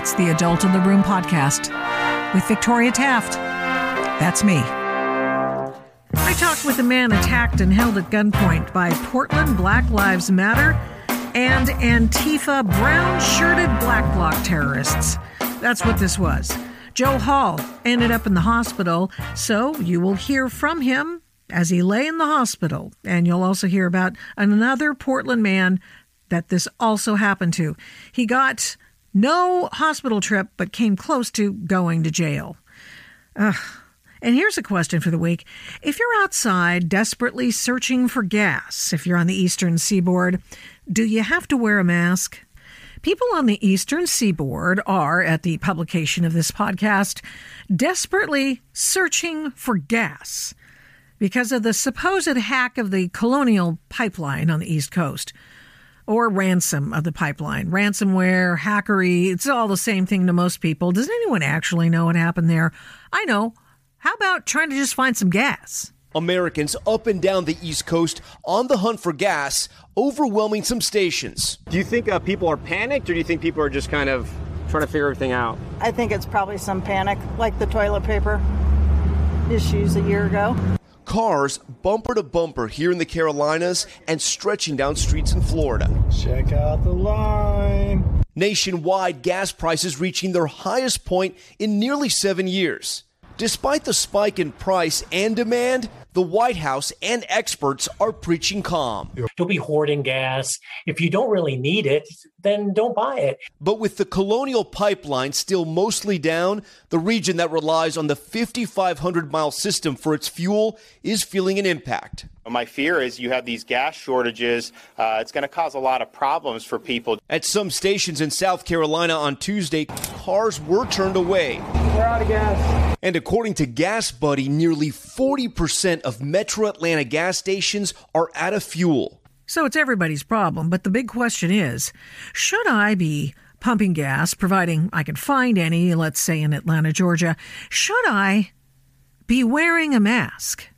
It's the Adult in the Room podcast with Victoria Taft. That's me. I talked with a man attacked and held at gunpoint by Portland Black Lives Matter and Antifa brown shirted black bloc terrorists. That's what this was. Joe Hall ended up in the hospital, so you will hear from him as he lay in the hospital. And you'll also hear about another Portland man that this also happened to. He got no hospital trip, but came close to going to jail. Ugh. And here's a question for the week. If you're outside desperately searching for gas, if you're on the eastern seaboard, do you have to wear a mask? People on the eastern seaboard are, at the publication of this podcast, desperately searching for gas because of the supposed hack of the colonial pipeline on the east coast or ransom of the pipeline. Ransomware, hackery, it's all the same thing to most people. Does anyone actually know what happened there? I know. How about trying to just find some gas? Americans up and down the East Coast on the hunt for gas, overwhelming some stations. Do you think uh, people are panicked, or do you think people are just kind of trying to figure everything out? I think it's probably some panic, like the toilet paper issues a year ago. Cars bumper to bumper here in the Carolinas and stretching down streets in Florida. Check out the line. Nationwide, gas prices reaching their highest point in nearly seven years. Despite the spike in price and demand, the White House and experts are preaching calm. Don't be hoarding gas. If you don't really need it, then don't buy it. But with the Colonial Pipeline still mostly down, the region that relies on the 5,500 mile system for its fuel is feeling an impact. My fear is you have these gas shortages. Uh, it's going to cause a lot of problems for people. At some stations in South Carolina on Tuesday, cars were turned away. We're out of gas. And according to Gas Buddy, nearly 40% of metro Atlanta gas stations are out of fuel. So it's everybody's problem, but the big question is should I be pumping gas, providing I can find any, let's say in Atlanta, Georgia? Should I be wearing a mask?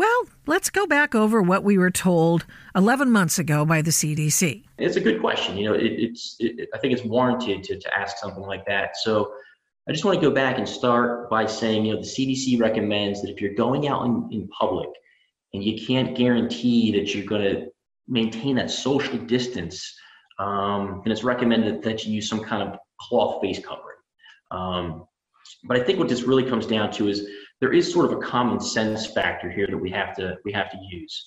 Well, let's go back over what we were told 11 months ago by the CDC. It's a good question. You know, it, it's it, I think it's warranted to, to ask something like that. So I just want to go back and start by saying, you know, the CDC recommends that if you're going out in, in public and you can't guarantee that you're going to maintain that social distance, um, then it's recommended that you use some kind of cloth face covering. Um, but I think what this really comes down to is there is sort of a common sense factor here that we have to we have to use.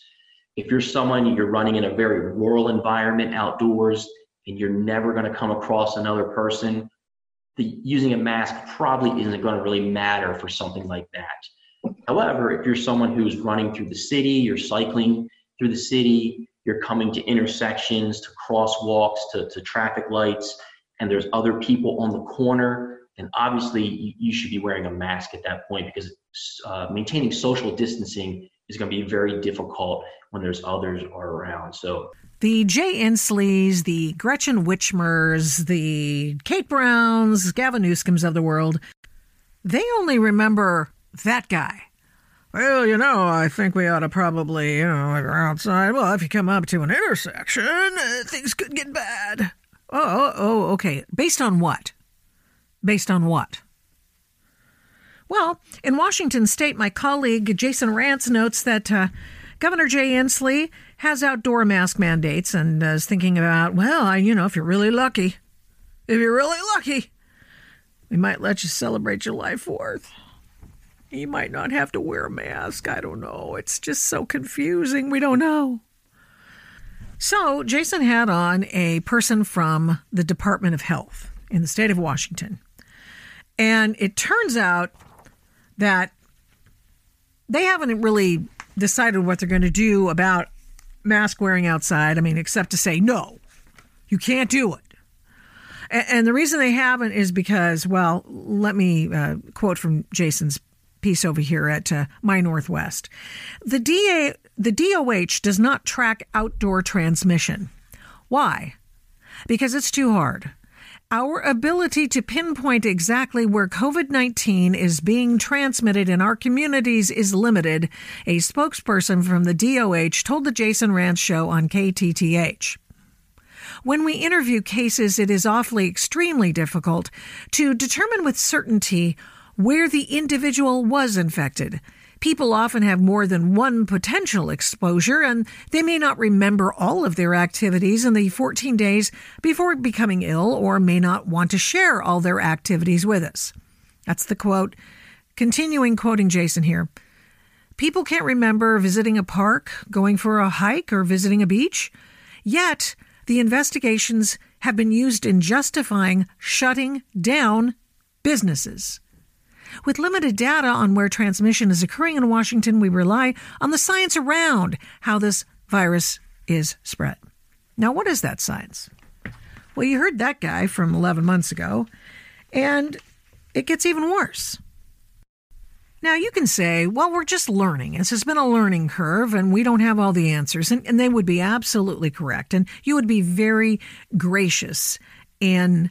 If you're someone you're running in a very rural environment outdoors and you're never going to come across another person, the using a mask probably isn't going to really matter for something like that. However, if you're someone who's running through the city, you're cycling through the city, you're coming to intersections, to crosswalks, to, to traffic lights, and there's other people on the corner, then obviously you, should be wearing a mask at that point because uh, maintaining social distancing is going to be very difficult when there's others are around. So the Jay Inslees, the Gretchen Whitmers, the Kate Browns, Gavin Newsoms of the world, they only remember that guy. Well, you know, I think we ought to probably, you know, like outside. Well, if you come up to an intersection, uh, things could get bad. Oh, oh, okay. Based on what? Based on what? Well, in Washington state, my colleague Jason Rantz notes that uh, Governor Jay Inslee has outdoor mask mandates and uh, is thinking about, well, I, you know, if you're really lucky, if you're really lucky, we might let you celebrate July 4th. You might not have to wear a mask. I don't know. It's just so confusing. We don't know. So, Jason had on a person from the Department of Health in the state of Washington. And it turns out that they haven't really decided what they're going to do about mask wearing outside. I mean, except to say, no, you can't do it. And, the reason they haven't is because, well, let me uh, quote from Jason's piece over here at uh, My Northwest. The DA, the DOH does not track outdoor transmission. Why? Because it's too hard. Our ability to pinpoint exactly where COVID 19 is being transmitted in our communities is limited, a spokesperson from the DOH told the Jason Rantz show on KTTH. when we interview cases, it is awfully extremely difficult to determine with certainty where the individual was infected. People often have more than one potential exposure, and they may not remember all of their activities in the 14 days before becoming ill, or may not want to share all their activities with us. That's the quote. Continuing quoting Jason here. People can't remember visiting a park, going for a hike, or visiting a beach. Yet, the investigations have been used in justifying shutting down businesses. With limited data on where transmission is occurring in Washington, we rely on the science around how this virus is spread. Now, what is that science? Well, you heard that guy from 11 months ago, and it gets even worse. Now, you can say, well, we're just learning. This has been a learning curve and we don't have all the answers. And, and they would be absolutely correct. And you would be very gracious in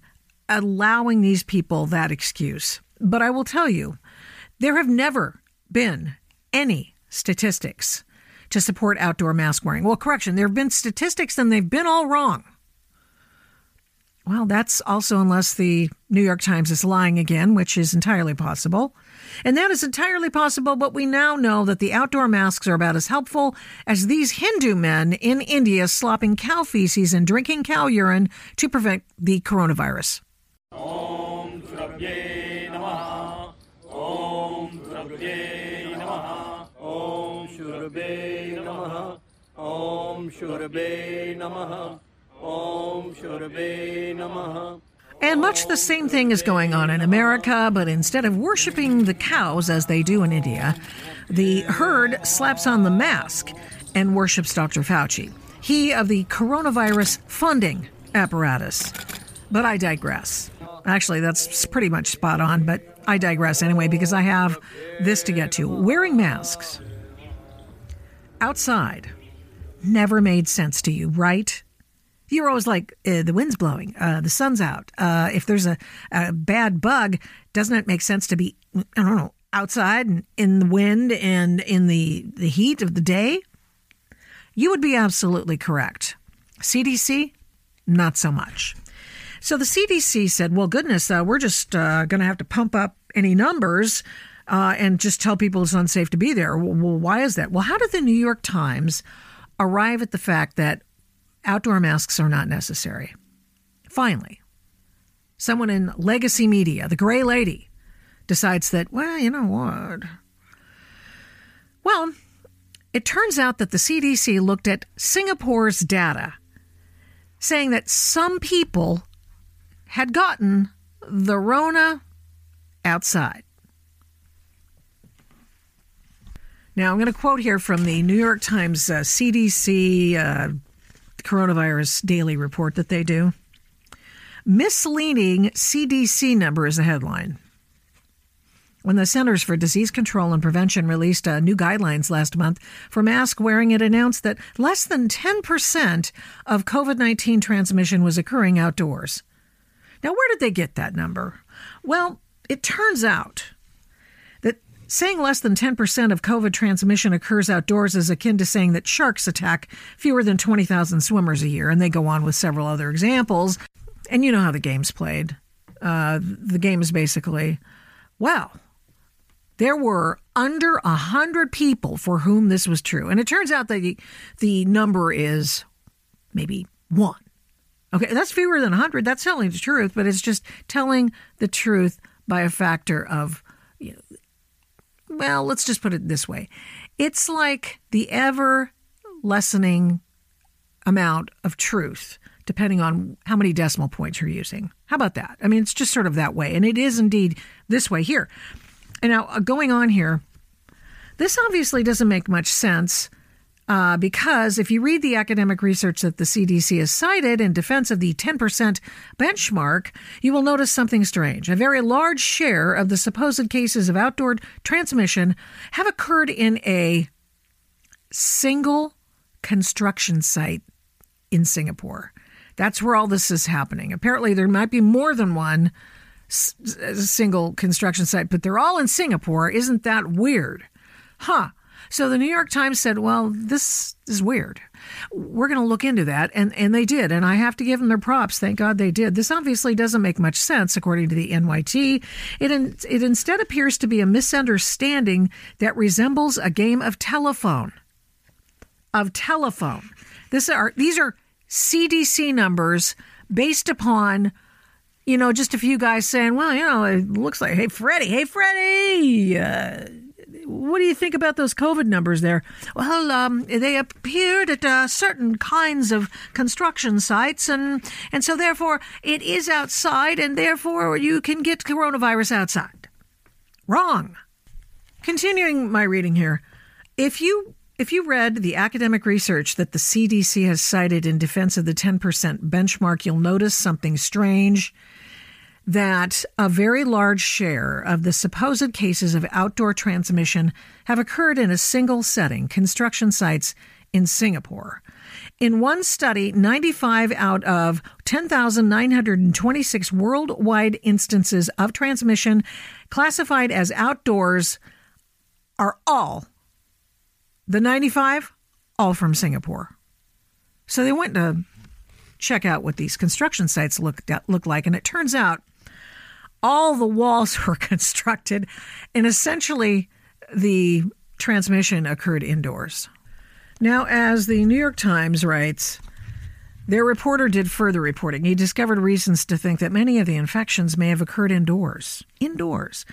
allowing these people that excuse. But I will tell you, there have never been any statistics to support outdoor mask wearing. Well, correction, there have been statistics and they've been all wrong. Well, that's also unless the New York Times is lying again, which is entirely possible. And that is entirely possible, but we now know that the outdoor masks are about as helpful as these Hindu men in India slopping cow feces and drinking cow urine to prevent the coronavirus. Om Namaha. Om Namaha. And much the same thing is going on in America, but instead of worshiping the cows as they do in India, the herd slaps on the mask and worships Dr. Fauci, he of the coronavirus funding apparatus. But I digress. Actually, that's pretty much spot on, but I digress anyway because I have this to get to. Wearing masks outside never made sense to you, right? You're always like, uh, the wind's blowing, uh, the sun's out. Uh, if there's a, a bad bug, doesn't it make sense to be, I don't know, outside and in the wind and in the, the heat of the day? You would be absolutely correct. CDC, not so much. So the CDC said, well, goodness, uh, we're just uh, going to have to pump up any numbers uh, and just tell people it's unsafe to be there. Well, why is that? Well, how did the New York Times arrive at the fact that outdoor masks are not necessary. Finally, someone in legacy media, the gray lady, decides that, well, you know what? Well, it turns out that the CDC looked at Singapore's data, saying that some people had gotten the Rona outside. Now, I'm going to quote here from the New York Times uh, CDC uh, coronavirus daily report that they do. Misleading CDC number is a headline. When the Centers for Disease Control and Prevention released uh, new guidelines last month for mask wearing, it announced that less than 10% of COVID 19 transmission was occurring outdoors. Now, where did they get that number? Well, it turns out Saying less than 10% of COVID transmission occurs outdoors is akin to saying that sharks attack fewer than 20,000 swimmers a year. And they go on with several other examples. And you know how the game's played. Uh, the game is basically, well, there were under 100 people for whom this was true. And it turns out that the, the number is maybe one. Okay, that's fewer than 100. That's telling the truth, but it's just telling the truth by a factor of well, let's just put it this way it's like the ever lessening amount of truth depending on how many decimal points you're using. How about that? I mean, it's just sort of that way. And it is indeed this way here. And now, uh, going on here, this obviously doesn't make much sense uh, because if you read the academic research that the CDC has cited in defense of the 10% benchmark, you will notice something strange. A very large share of the supposed cases of outdoor transmission have occurred in a single construction site in Singapore. That's where all this is happening. Apparently, there might be more than one s- single construction site, but they're all in Singapore. Isn't that weird? Huh. So the New York Times said, well, this is weird. We're going to look into that. And, and they did. And I have to give them their props. Thank God they did. This obviously doesn't make much sense, according to the NYT. It, in, it instead appears to be a misunderstanding that resembles a game of telephone. Of telephone. This are, these are CDC numbers based upon you know, just a few guys saying, well, you know, it looks like, hey, Freddie, hey, Freddie, uh, what do you think about those COVID numbers there? Well, um, they appeared at uh, certain kinds of construction sites, and and so therefore it is outside, and therefore you can get coronavirus outside. Wrong. Continuing my reading here, if you if you read the academic research that the CDC has cited in defense of the 10% benchmark, you'll notice something strange that a very large share of the supposed cases of outdoor transmission have occurred in a single setting, construction sites in Singapore. In one study, 95 out of 10,926 worldwide instances of transmission classified as outdoors are all, the 95, all from Singapore. So they went to check out what these construction sites look, look like, and it turns out all the walls were constructed, and essentially the transmission occurred indoors. Now, as the New York Times writes, their reporter did further reporting. He discovered reasons to think that many of the infections may have occurred indoors. Indoors.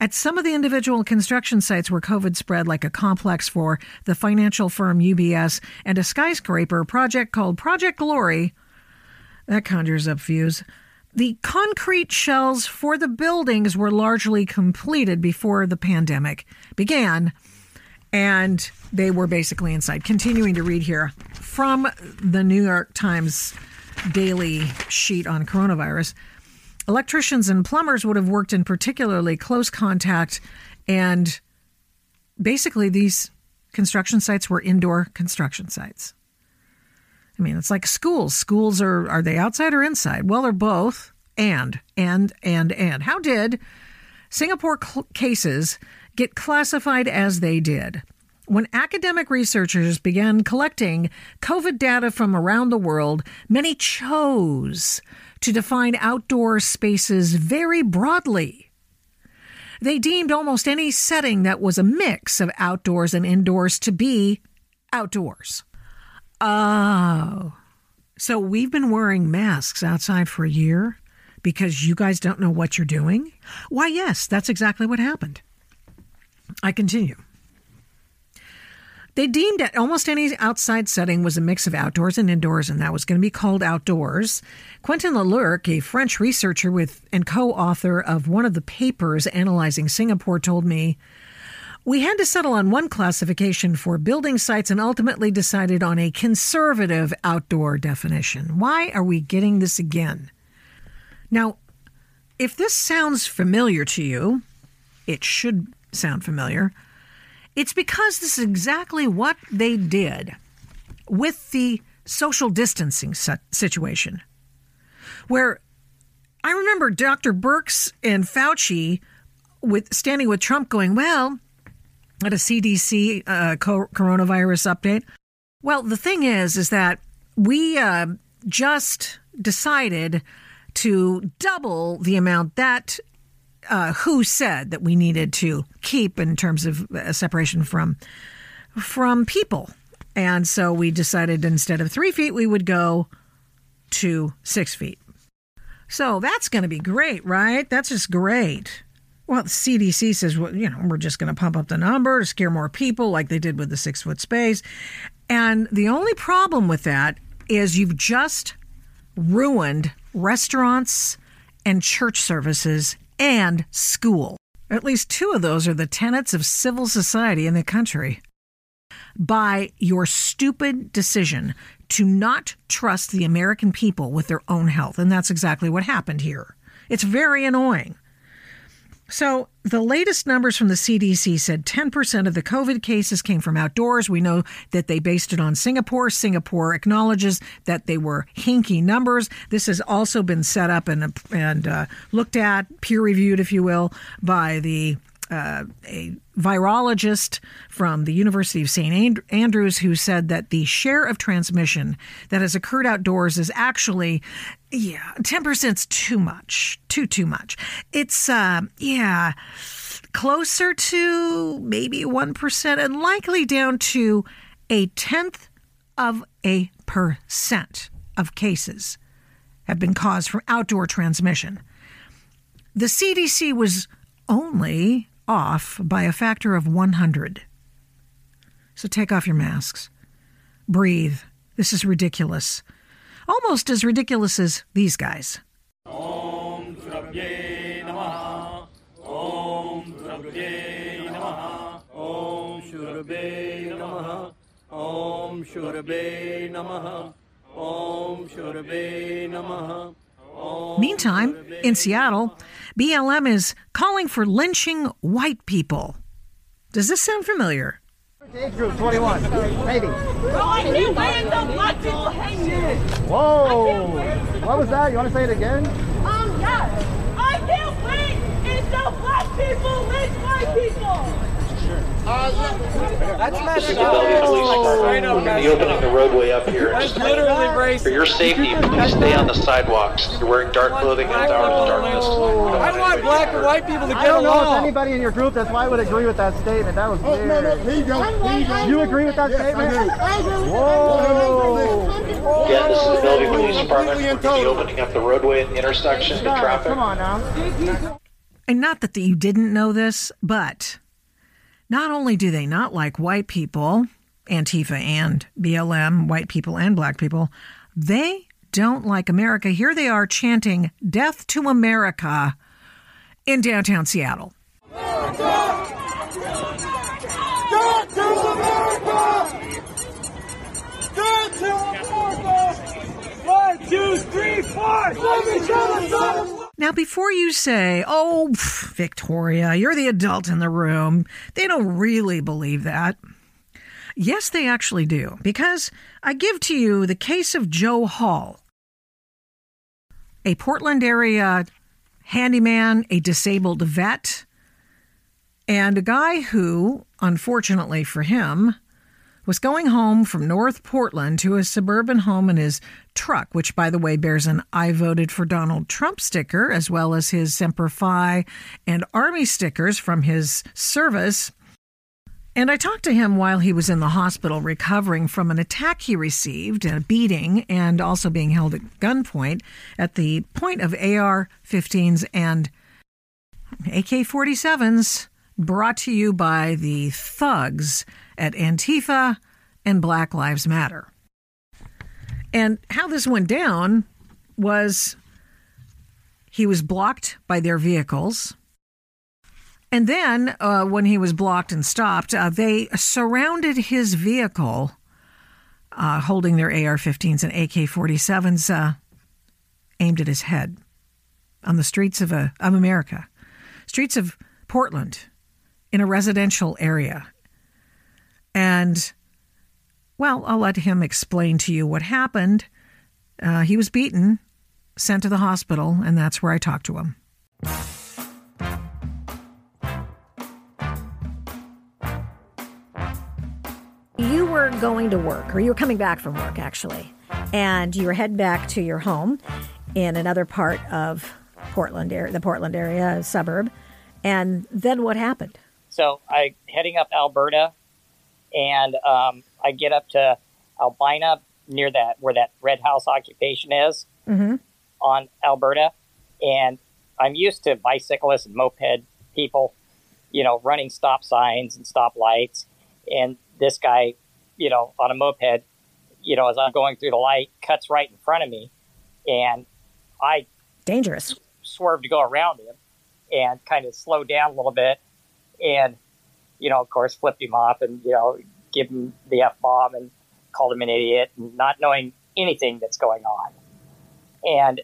At some of the individual construction sites where COVID spread, like a complex for the financial firm UBS and a skyscraper project called Project Glory, that conjures up views. The concrete shells for the buildings were largely completed before the pandemic began, and they were basically inside. Continuing to read here from the New York Times daily sheet on coronavirus. Electricians and plumbers would have worked in particularly close contact, and basically, these construction sites were indoor construction sites. I mean, it's like schools. Schools are are they outside or inside? Well, they're both. And and and and how did Singapore cl- cases get classified as they did? When academic researchers began collecting COVID data from around the world, many chose to define outdoor spaces very broadly. They deemed almost any setting that was a mix of outdoors and indoors to be outdoors. Oh. So we've been wearing masks outside for a year because you guys don't know what you're doing? Why, yes, that's exactly what happened. I continue. They deemed that almost any outside setting was a mix of outdoors and indoors, and that was going to be called outdoors. Quentin Leclerc, a French researcher with and co-author of one of the papers analyzing Singapore, told me we had to settle on one classification for building sites and ultimately decided on a conservative outdoor definition. Why are we getting this again? Now, if this sounds familiar to you, it should sound familiar. It's because this is exactly what they did with the social distancing situation, where I remember Dr. Birx and Fauci with standing with Trump going, well, at a CDC uh, coronavirus update. Well, the thing is, is that we uh, just decided to double the amount that uh, WHO said that we needed to keep in terms of uh, separation from from people. And so we decided instead of three feet, we would go to six feet. So that's going to be great, right? That's just great. Well, the CDC says, well, you know, we're just going to pump up the number to scare more people like they did with the six foot space. And the only problem with that is you've just ruined restaurants and church services and school. At least two of those are the tenets of civil society in the country. By your stupid decision to not trust the American people with their own health. And that's exactly what happened here. It's very annoying. So, the latest numbers from the CDC said 10% of the COVID cases came from outdoors. We know that they based it on Singapore. Singapore acknowledges that they were hinky numbers. This has also been set up and, and uh, looked at, peer reviewed, if you will, by the uh, a virologist from the University of St. Andrews who said that the share of transmission that has occurred outdoors is actually, yeah, 10% is too much. Too, too much. It's, uh, yeah, closer to maybe 1% and likely down to a tenth of a percent of cases have been caused from outdoor transmission. The CDC was only off by a factor of 100. So take off your masks. Breathe. This is ridiculous. Almost as ridiculous as these guys. Meantime, in Seattle, BLM is calling for lynching white people. Does this sound familiar? Age group 21, maybe. I can't wait black people hate. Whoa! What was that? You want to say it again? Um, yes. I can't wait until black people lynch white people. That's This is the Bellevue Police Department. We're be opening the roadway up here. That's literally racist. For your safety, please stay on the sidewalks. You're wearing dark clothing and it's hours of darkness. I want black and white people to get along. I don't know if anybody in your group that's why I would agree with that statement. That was weird. No, no, he don't. You agree with that statement? Whoa! Again, this is the Bellevue Police Department. We're going to be opening up the roadway at the intersection to traffic. Come on now. And not that you didn't know this, but not only do they not like white people, Antifa and BLM, white people and black people, they don't like America. Here they are chanting Death to America in downtown Seattle. Death to America! Death to America! One, two, three, four. Now, before you say, oh, Victoria, you're the adult in the room, they don't really believe that. Yes, they actually do, because I give to you the case of Joe Hall, a Portland area handyman, a disabled vet, and a guy who, unfortunately for him, was going home from North Portland to his suburban home in his truck, which, by the way, bears an I voted for Donald Trump sticker, as well as his Semper Fi and Army stickers from his service. And I talked to him while he was in the hospital recovering from an attack he received, a beating, and also being held at gunpoint at the point of AR 15s and AK 47s, brought to you by the thugs at Antifa and Black Lives Matter. And how this went down was he was blocked by their vehicles. And then, uh, when he was blocked and stopped, uh, they surrounded his vehicle, uh, holding their AR 15s and AK 47s uh, aimed at his head on the streets of, uh, of America, streets of Portland, in a residential area. And, well, I'll let him explain to you what happened. Uh, he was beaten, sent to the hospital, and that's where I talked to him. You were going to work, or you were coming back from work, actually, and you were heading back to your home in another part of Portland, area, the Portland area, suburb. And then what happened? So I heading up Alberta, and um, I get up to Albina near that where that red house occupation is Mm-hmm. on Alberta, and I'm used to bicyclists and moped people, you know, running stop signs and stop lights, and this guy, you know, on a moped, you know, as I'm going through the light, cuts right in front of me, and I dangerous. swerve to go around him, and kind of slow down a little bit, and you know, of course, flipped him off and you know, give him the f bomb and called him an idiot, and not knowing anything that's going on. And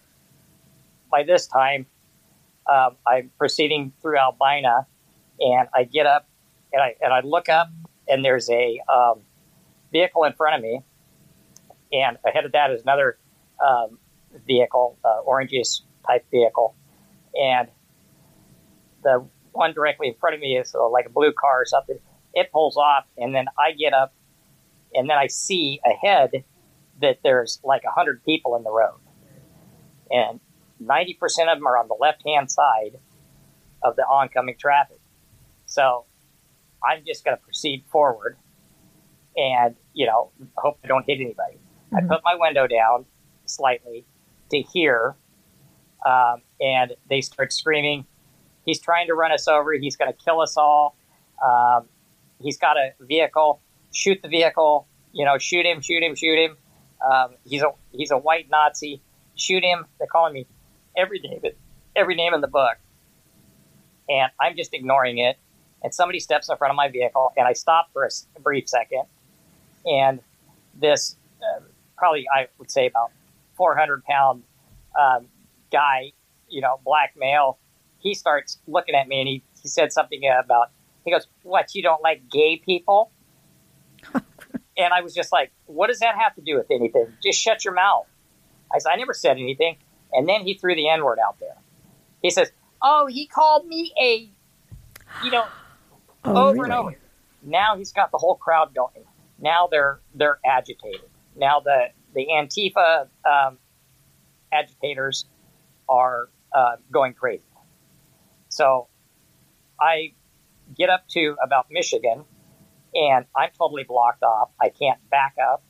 by this time, um, I'm proceeding through Albina, and I get up and I and I look up, and there's a um, vehicle in front of me, and ahead of that is another um, vehicle, uh, oranges type vehicle, and the one directly in front of me is uh, like a blue car or something. It pulls off, and then I get up, and then I see ahead that there's like a hundred people in the road, and ninety percent of them are on the left hand side of the oncoming traffic. So I'm just going to proceed forward, and you know, hope I don't hit anybody. I put my window down slightly to hear, um, and they start screaming. He's trying to run us over. He's going to kill us all. Um, he's got a vehicle. Shoot the vehicle. You know, shoot him, shoot him, shoot him. Um, he's a he's a white Nazi. Shoot him. They're calling me every name, every name in the book, and I'm just ignoring it. And somebody steps in front of my vehicle, and I stop for a brief second, and this uh, probably I would say about 400 pound um, guy, you know, black male, he starts looking at me and he, he said something about, he goes, What, you don't like gay people? and I was just like, What does that have to do with anything? Just shut your mouth. I said, I never said anything. And then he threw the N word out there. He says, Oh, he called me a, you know, Oh, over and over. Now he's got the whole crowd going. Now they're they're agitated. Now the the Antifa um, agitators are uh, going crazy. So I get up to about Michigan, and I'm totally blocked off. I can't back up.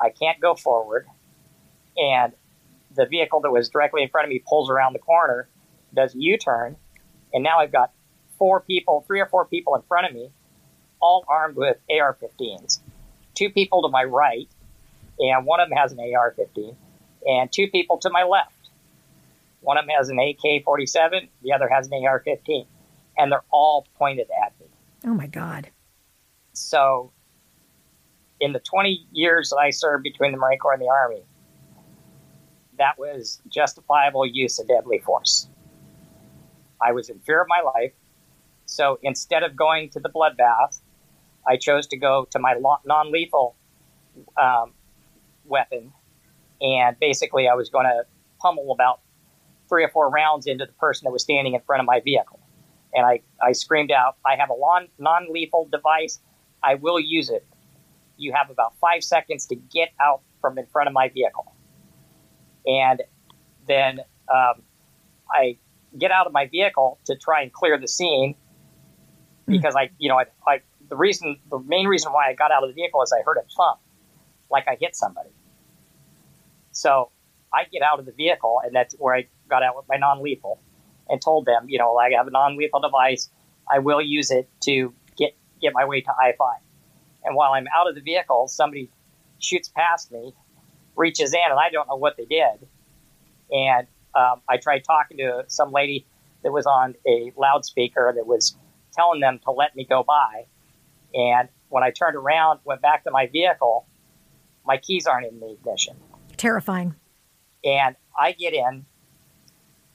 I can't go forward, and the vehicle that was directly in front of me pulls around the corner, does a U-turn, and now I've got four people, three or four people in front of me, all armed with AR-15s. Two people to my right, and one of them has an AR-15, and two people to my left. One of them has an AK-47, the other has an AR-15, and they're all pointed at me. Oh my God. So, in the 20 years that I served between the Marine Corps and the Army, that was justifiable use of deadly force. I was in fear of my life. So instead of going to the bloodbath, I chose to go to my non lethal um, weapon. And basically, I was going to pummel about three or four rounds into the person that was standing in front of my vehicle. And I, I screamed out, I have a non lethal device. I will use it. You have about five seconds to get out from in front of my vehicle. And then um, I get out of my vehicle to try and clear the scene because I, you know, I, I, the reason, the main reason why I got out of the vehicle is I heard a thump, like I hit somebody. So I get out of the vehicle, and that's where I got out with my non-lethal, and told them, you know, I have a non-lethal device. I will use it to get get my way to I five. And while I'm out of the vehicle, somebody shoots past me, reaches in, and I don't know what they did. And um, I tried talking to some lady that was on a loudspeaker that was telling them to let me go by. And when I turned around, went back to my vehicle, my keys aren't in the ignition. Terrifying. And I get in,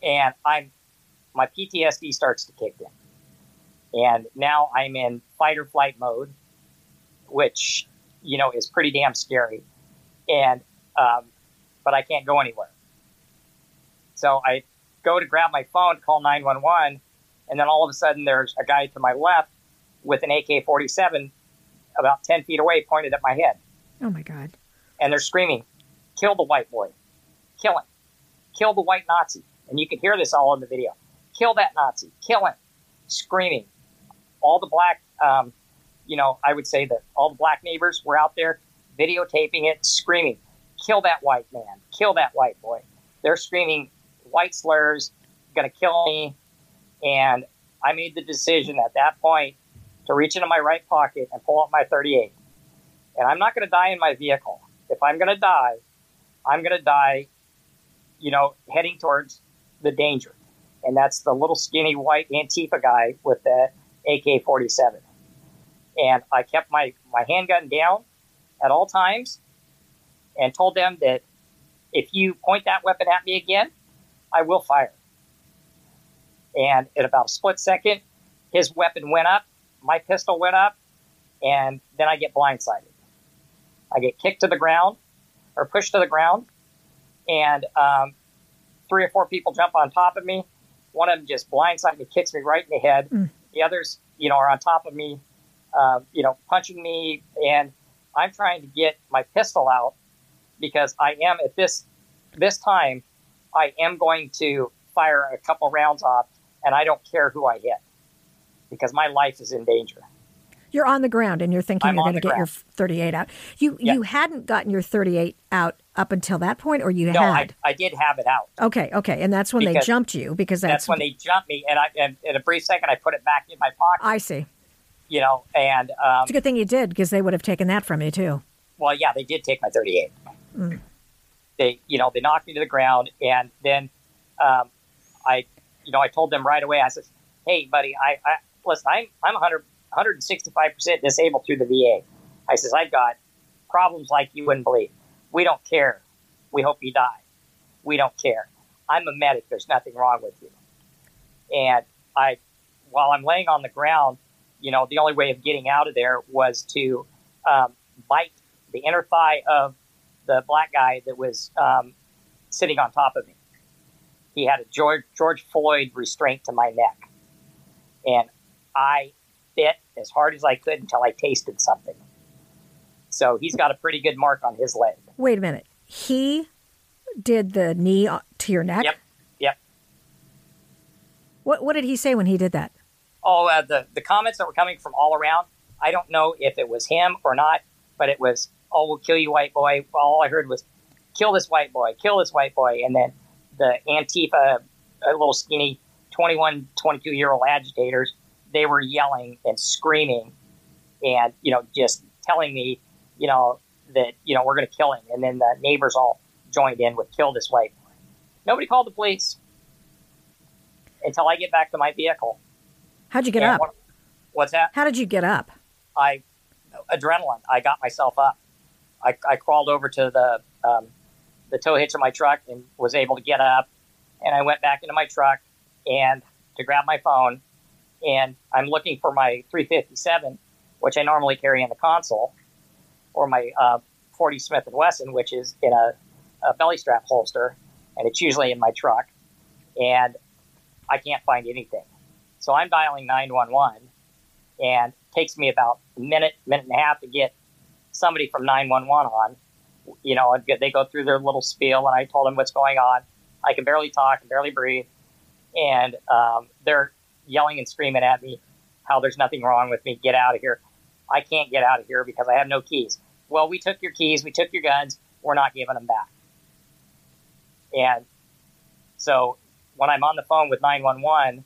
and I'm my PTSD starts to kick in, and now I'm in fight or flight mode, which you know is pretty damn scary. And um, but I can't go anywhere. So I go to grab my phone, call 911, and then all of a sudden there's a guy to my left with an AK 47 about 10 feet away pointed at my head. Oh my God. And they're screaming, kill the white boy, kill him, kill the white Nazi. And you can hear this all in the video. Kill that Nazi, kill him, screaming. All the black, um, you know, I would say that all the black neighbors were out there videotaping it, screaming, kill that white man, kill that white boy. They're screaming white slurs, gonna kill me. And I made the decision at that point to reach into my right pocket and pull out my 38. And I'm not gonna die in my vehicle. If I'm gonna die, I'm gonna die, you know, heading towards the danger. And that's the little skinny white Antifa guy with the AK 47. And I kept my, my handgun down at all times and told them that if you point that weapon at me again, I will fire. And in about a split second, his weapon went up, my pistol went up, and then I get blindsided. I get kicked to the ground or pushed to the ground, and um, three or four people jump on top of me. One of them just blindsides me, kicks me right in the head. Mm. The others, you know, are on top of me, uh, you know, punching me, and I'm trying to get my pistol out because I am at this this time, I am going to fire a couple rounds off, and I don't care who I hit because my life is in danger. You're on the ground and you're thinking I'm you're going to get your 38 out. You you hadn't gotten your 38 out up until that point, or you no, I, had? I did have it out. okay, okay, and that's when they jumped you because that's, That's, when they jumped me, and I and in a brief second I put it back in my pocket. I see. you know, and um, It's a good thing you did because they would have taken that from you too. well, yeah, they did take my 38. Mm. They, you know, they knocked me to the ground, and then um, I, you know, I told them right away. I said, "Hey, buddy, I, I listen. I'm I'm 100 165 percent disabled through the VA. I says I've got problems like you wouldn't believe. We don't care. We hope you die. We don't care. I'm a medic. There's nothing wrong with you. And I, while I'm laying on the ground, you know, the only way of getting out of there was to um, bite the inner thigh of the black guy that was um, sitting on top of me. He had a George, George Floyd restraint to my neck. And I bit as hard as I could until I tasted something. So he's got a pretty good mark on his leg. Wait a minute. He did the knee to your neck. Yep. Yep. What what did he say when he did that? Oh, uh, the the comments that were coming from all around. I don't know if it was him or not, but it was, "Oh, we'll kill you, white boy." All I heard was, "Kill this white boy, kill this white boy," and then the Antifa, a little skinny 21, 22 year old agitators, they were yelling and screaming, and you know, just telling me, you know, that you know we're going to kill him, and then the neighbors all joined in with "Kill this white boy." Nobody called the police until I get back to my vehicle. How'd you get And up? what- what's that? How did you get up? I adrenaline. I got myself up. I, I crawled over to the um, the tow hitch of my truck and was able to get up. And I went back into my truck and to grab my phone. And I'm looking for my 357, which I normally carry in the console, or my uh, 40 Smith and Wesson, which is in a, a belly strap holster, and it's usually in my truck. And I can't find anything. So I'm dialing 911 and it takes me about a minute, minute and a half to get somebody from 911 on. You know, they go through their little spiel, and I told them what's going on. I can barely talk, and barely breathe, and um, they're yelling and screaming at me how there's nothing wrong with me. Get out of here. I can't get out of here because I have no keys. Well, we took your keys, we took your guns, we're not giving them back. And so when I'm on the phone with 911,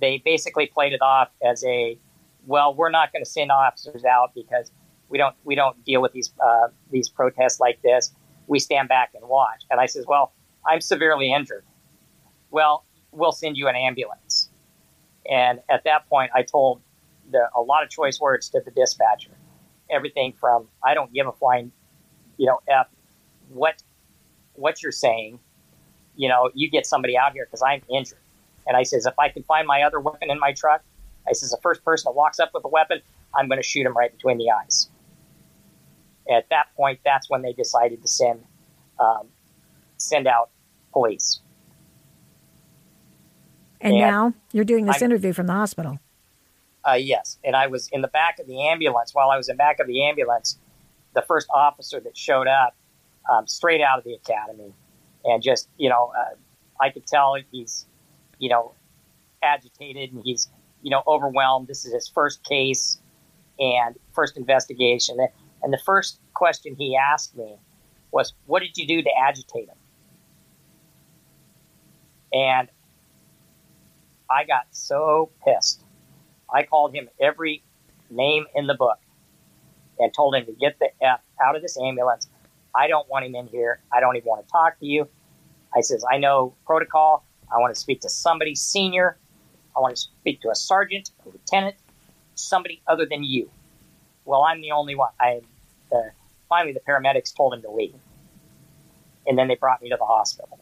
they basically played it off as a, well, we're not going to send officers out because we don't we don't deal with these uh, these protests like this. We stand back and watch. And I says, well, I'm severely injured. Well, we'll send you an ambulance. And at that point, I told the, a lot of choice words to the dispatcher. Everything from I don't give a flying, you know, f what what you're saying. You know, you get somebody out here because I'm injured. And I says, if I can find my other weapon in my truck, I says, the first person that walks up with a weapon, I'm going to shoot him right between the eyes. At that point, that's when they decided to send um, send out police. And And now you're doing this I'm- interview from the hospital. Uh, yes, and I was in the back of the ambulance. While I was in back of the ambulance, the first officer that showed up, um, straight out of the academy, and just you know, uh, I could tell he's, you know, agitated and he's, you know, overwhelmed. This is his first case and first investigation, and the first question he asked me was, "What did you do to agitate him?" And I got so pissed. I called him every name in the book and told him to get the F out of this ambulance. I don't want him in here. I don't even want to talk to you. I says, I know protocol. I want to speak to somebody senior. I want to speak to a sergeant, a lieutenant, somebody other than you. Well, I'm the only one. I the, finally the paramedics told him to leave, and then they brought me to the hospital.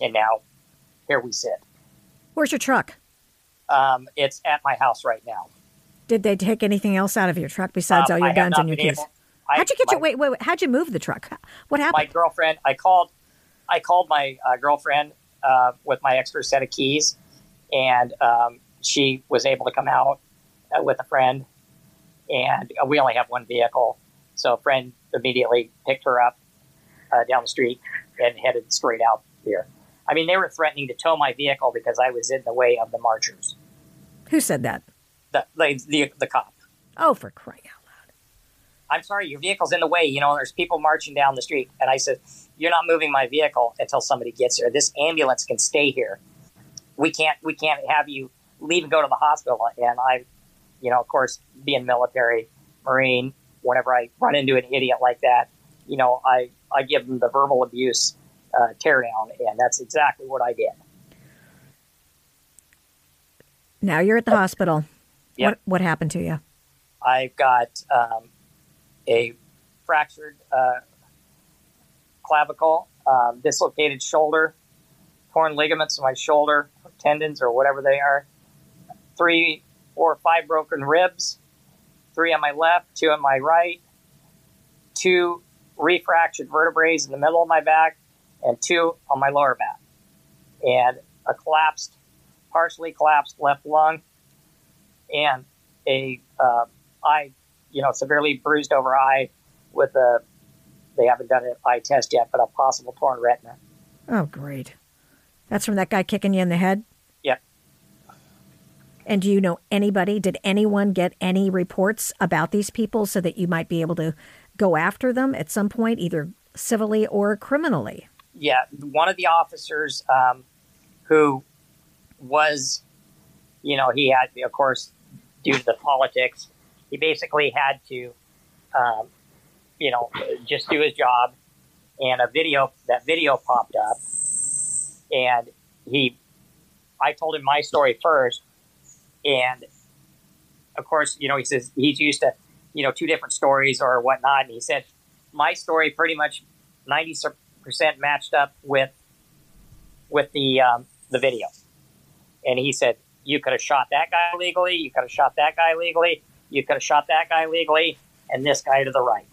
And now, here we sit. Where's your truck? Um, it's at my house right now. Did they take anything else out of your truck besides Um, all your I guns and your keys? able- I- how'd you get my- your wait, wait, wait? How'd you move the truck? What happened? my girlfriend i called i called my uh, girlfriend uh, with my extra set of keys, and um, she was able to come out uh, with a friend, and uh, we only have one vehicle, so a friend immediately picked her up uh, down the street and headed straight out here. I mean, they were threatening to tow my vehicle because I was in the way of the marchers. Who said that? The the the, the cop. Oh, for crying out! Loud. I'm sorry, your vehicle's in the way. You know, there's people marching down the street, and I said, "You're not moving my vehicle until somebody gets here. This ambulance can stay here. We can't we can't have you leave and go to the hospital." And I, you know, of course, being military, marine, whenever I run into an idiot like that, you know, I I give them the verbal abuse uh, teardown, and that's exactly what I did. Now you're at the hospital. Yep. What what happened to you? I've got um, a fractured uh, clavicle, um, dislocated shoulder, torn ligaments in my shoulder, or tendons, or whatever they are, three, four, five broken ribs, three on my left, two on my right, two refractured vertebrae in the middle of my back, and two on my lower back, and a collapsed, partially collapsed left lung, and a uh, eye, you know, severely bruised over eye with a. They haven't done an eye test yet, but a possible torn retina. Oh, great. That's from that guy kicking you in the head. Yep. And do you know anybody? Did anyone get any reports about these people so that you might be able to go after them at some point, either civilly or criminally? Yeah, one of the officers um, who was, you know, he had, of course, due to the politics, he basically had to, um, you know, just do his job. And a video, that video popped up, and he, I told him my story first, and of course, you know, he says he's used to, you know, two different stories or whatnot, and he said my story pretty much ninety percent matched up with with the um, the video. And he said, "You could have shot that guy legally. You could have shot that guy legally. You could have shot that guy legally, and this guy to the right."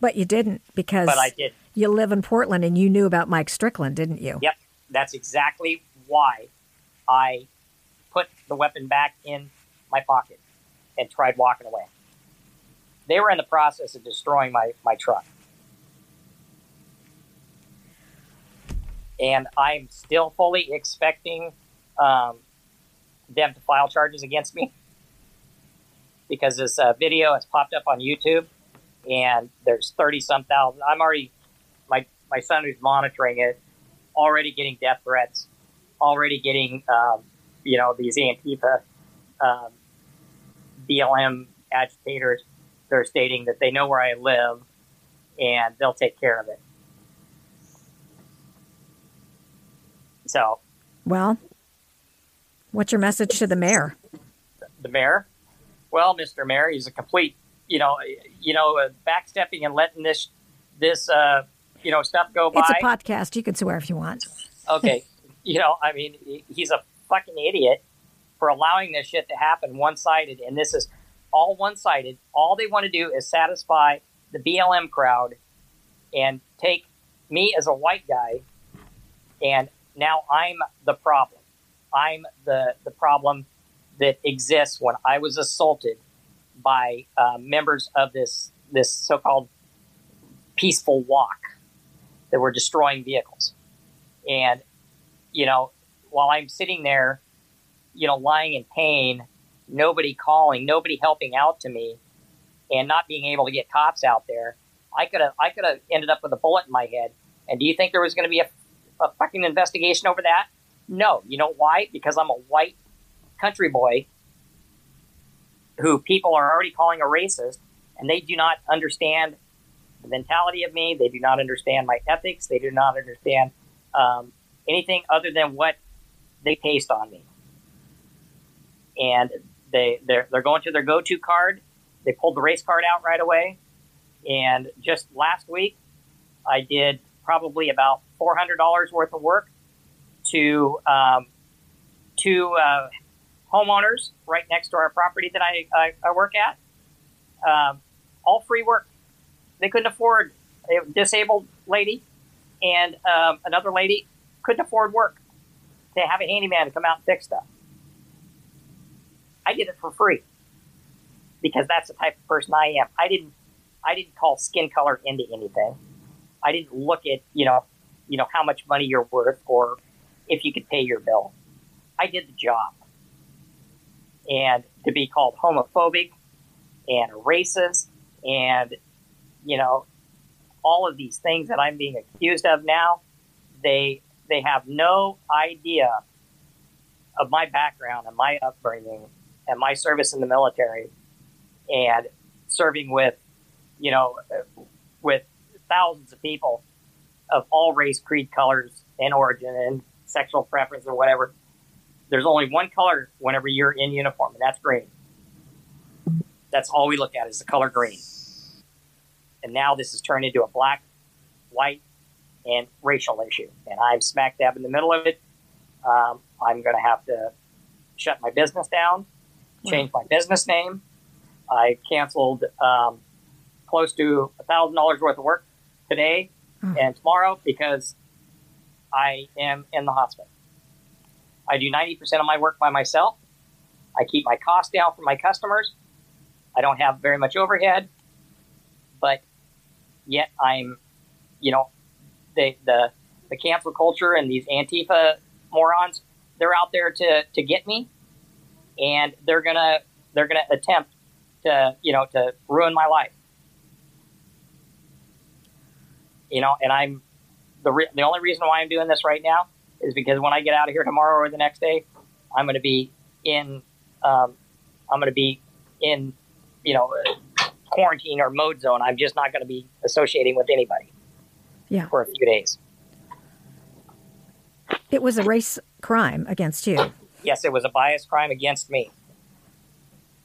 But you didn't because But I did. you live in Portland and you knew about Mike Strickland, didn't you? Yep, that's exactly why I put the weapon back in my pocket and tried walking away. They were in the process of destroying my, my truck. And I'm still fully expecting um, them to file charges against me because this uh, video has popped up on YouTube and there's 30 some thousand. I'm already, my, my son who's monitoring it, already getting death threats, already getting, um, you know, these Antifa, um, BLM agitators. They're stating that they know where I live and they'll take care of it. So, Well, what's your message to the mayor? the mayor, well, Mr. Mayor, he's a complete, you know, you know, uh, backstepping and letting this, this, uh, you know, stuff go by. It's a podcast. You can swear if you want. okay, you know, I mean, he's a fucking idiot for allowing this shit to happen one sided. And this is all one sided. All they want to do is satisfy the BLM crowd and take me as a white guy. And now I'm the problem. I'm the, the problem that exists when I was assaulted by uh, members of this, this so called peaceful walk that were destroying vehicles. And, you know, while I'm sitting there, you know, lying in pain, nobody calling, nobody helping out to me, and not being able to get cops out there, I could have I could have ended up with a bullet in my head. And do you think there was going to be a, a fucking investigation over that? No. You know why? Because I'm a white country boy who people are already calling a racist, and they do not understand the mentality of me. They do not understand my ethics. They do not understand um, anything other than what they paste on me. And they they're, they're going to their go-to card. They pulled the race card out right away. And just last week, I did probably about four hundred dollars worth of work to um, to uh, homeowners right next to our property that I, I, I work at. Um, all free work. They couldn't afford a disabled lady and um, another lady couldn't afford work. to have a handyman to come out and fix stuff. I did it for free because that's the type of person I am. I didn't I didn't call skin color into anything. I didn't look at, you know, you know how much money you're worth or if you could pay your bill. I did the job. And to be called homophobic and racist and you know all of these things that I'm being accused of now, they they have no idea of my background and my upbringing and my service in the military and serving with you know with thousands of people of all race, creed, colors, and origin and sexual preference or whatever. There's only one color whenever you're in uniform, and that's green. That's all we look at is the color green. And now this has turned into a black, white, and racial issue. And I'm smack dab in the middle of it. Um, I'm going to have to shut my business down, change my business name. I canceled um, close to a thousand dollars worth of work today Mm. and tomorrow because I am in the hospital. I do 90% of my work by myself. I keep my costs down for my customers. I don't have very much overhead, but yet I'm, you know, the the the cancel culture and these Antifa morons, they're out there to to get me, and they're gonna they're gonna attempt to you know to ruin my life. You know, and I'm the re- the only reason why I'm doing this right now is because when I get out of here tomorrow or the next day, I'm going to be in um, I'm going to be in you know quarantine or mode zone. I'm just not going to be associating with anybody Yeah. for a few days. It was a race crime against you. Yes, it was a bias crime against me,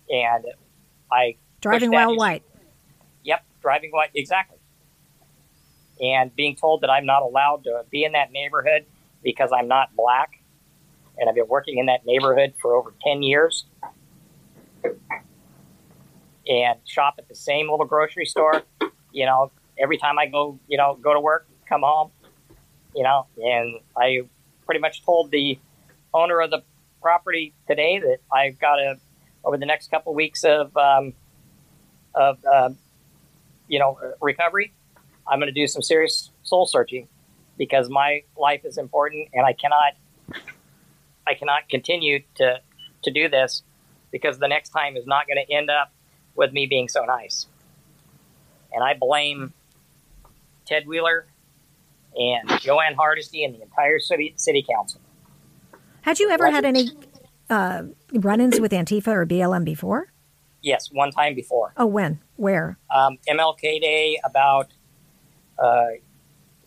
and I Driving while white. Yep, driving white, exactly. And being told that I'm not allowed to be in that neighborhood because I'm not black, and I've been working in that neighborhood for over 10 years, and shop at the same little grocery store, you know, every time I go, you know, go to work, come home, you know, and I pretty much told the owner of the property today that I've got to, over the next couple weeks of, um, of um, you know recovery, I'm going to do some serious soul searching because my life is important, and I cannot I cannot continue to to do this because the next time is not going to end up with me being so nice. And I blame Ted Wheeler and Jo Ann Hardesty and the entire city city council. Had you ever had any uh, run-ins with Antifa or BLM before? Yes, one time before. Oh, when? Where? um, MLK Day about uh, a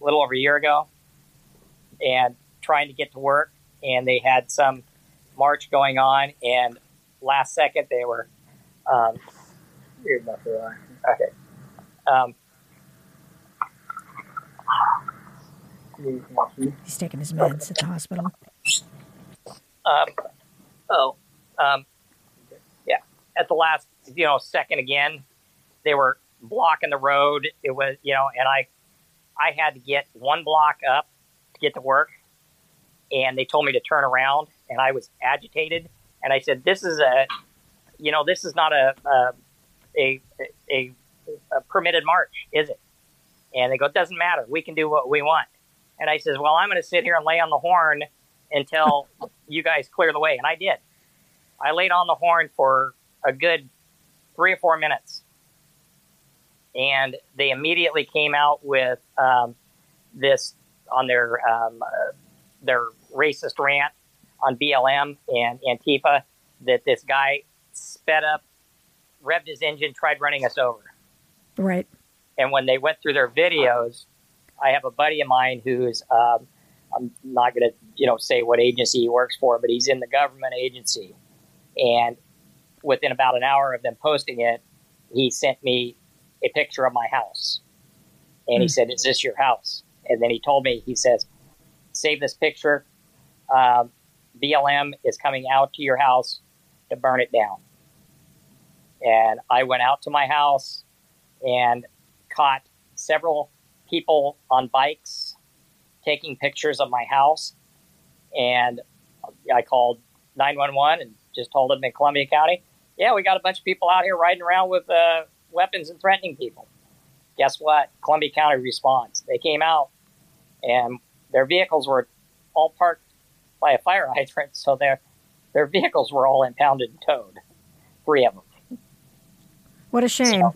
little over a year ago, and trying to get to work, and they had some march going on, and last second they were. Um, here's my phone. okay. Um, He's taking his meds at the hospital. Um, oh, um, yeah. At the last, you know, second again, they were blocking the road. It was, you know, and I, I had to get one block up to get to work, and they told me to turn around, and I was agitated, and I said, "This is a, you know, this is not a, a, a, a, a permitted march, is it?" And they go, "It doesn't matter. We can do what we want." And I says, "Well, I'm going to sit here and lay on the horn until you guys clear the way. And I did. I laid on the horn for a good three or four minutes. And they immediately came out with um, this on their um, uh, their racist rant on BLM and Antifa that this guy sped up, revved his engine, tried running us over. Right. And when they went through their videos, I have a buddy of mine who's um, I'm not going to you know say what agency he works for, but he's in the government agency. And within about an hour of them posting it, he sent me a picture of my house, and he Hmm. said, "Is this your house?" And then he told me, he says, "Save this picture. Um, BLM is coming out to your house to burn it down." And I went out to my house and caught several people on bikes taking pictures of my house. And I called 911 and just told them in Columbia County, yeah, we got a bunch of people out here riding around with uh, weapons and threatening people. Guess what? Columbia County responds. They came out and their vehicles were all parked by a fire hydrant, so their their vehicles were all impounded and towed, three of them. What a shame. So,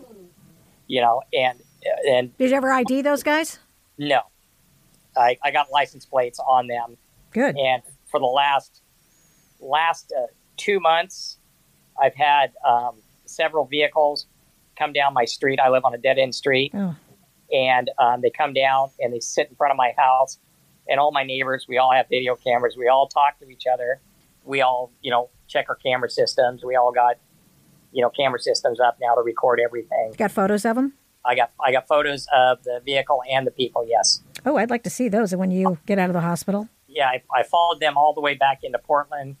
you know, and and Did you ever ID those guys? no, I, I got license plates on them. Good. And for the last last uh, two months, I've had um, several vehicles come down my street. I live on a dead end street, Oh. and um, they come down and they sit in front of my house. And all my neighbors, we all have video cameras. We all talk to each other. We all, you know, check our camera systems. We all got, you know, camera systems up now to record everything. Got photos of them? I got I got photos of the vehicle and the people. Yes. Oh, I'd like to see those when you get out of the hospital. yeah, I, I followed them all the way back into Portland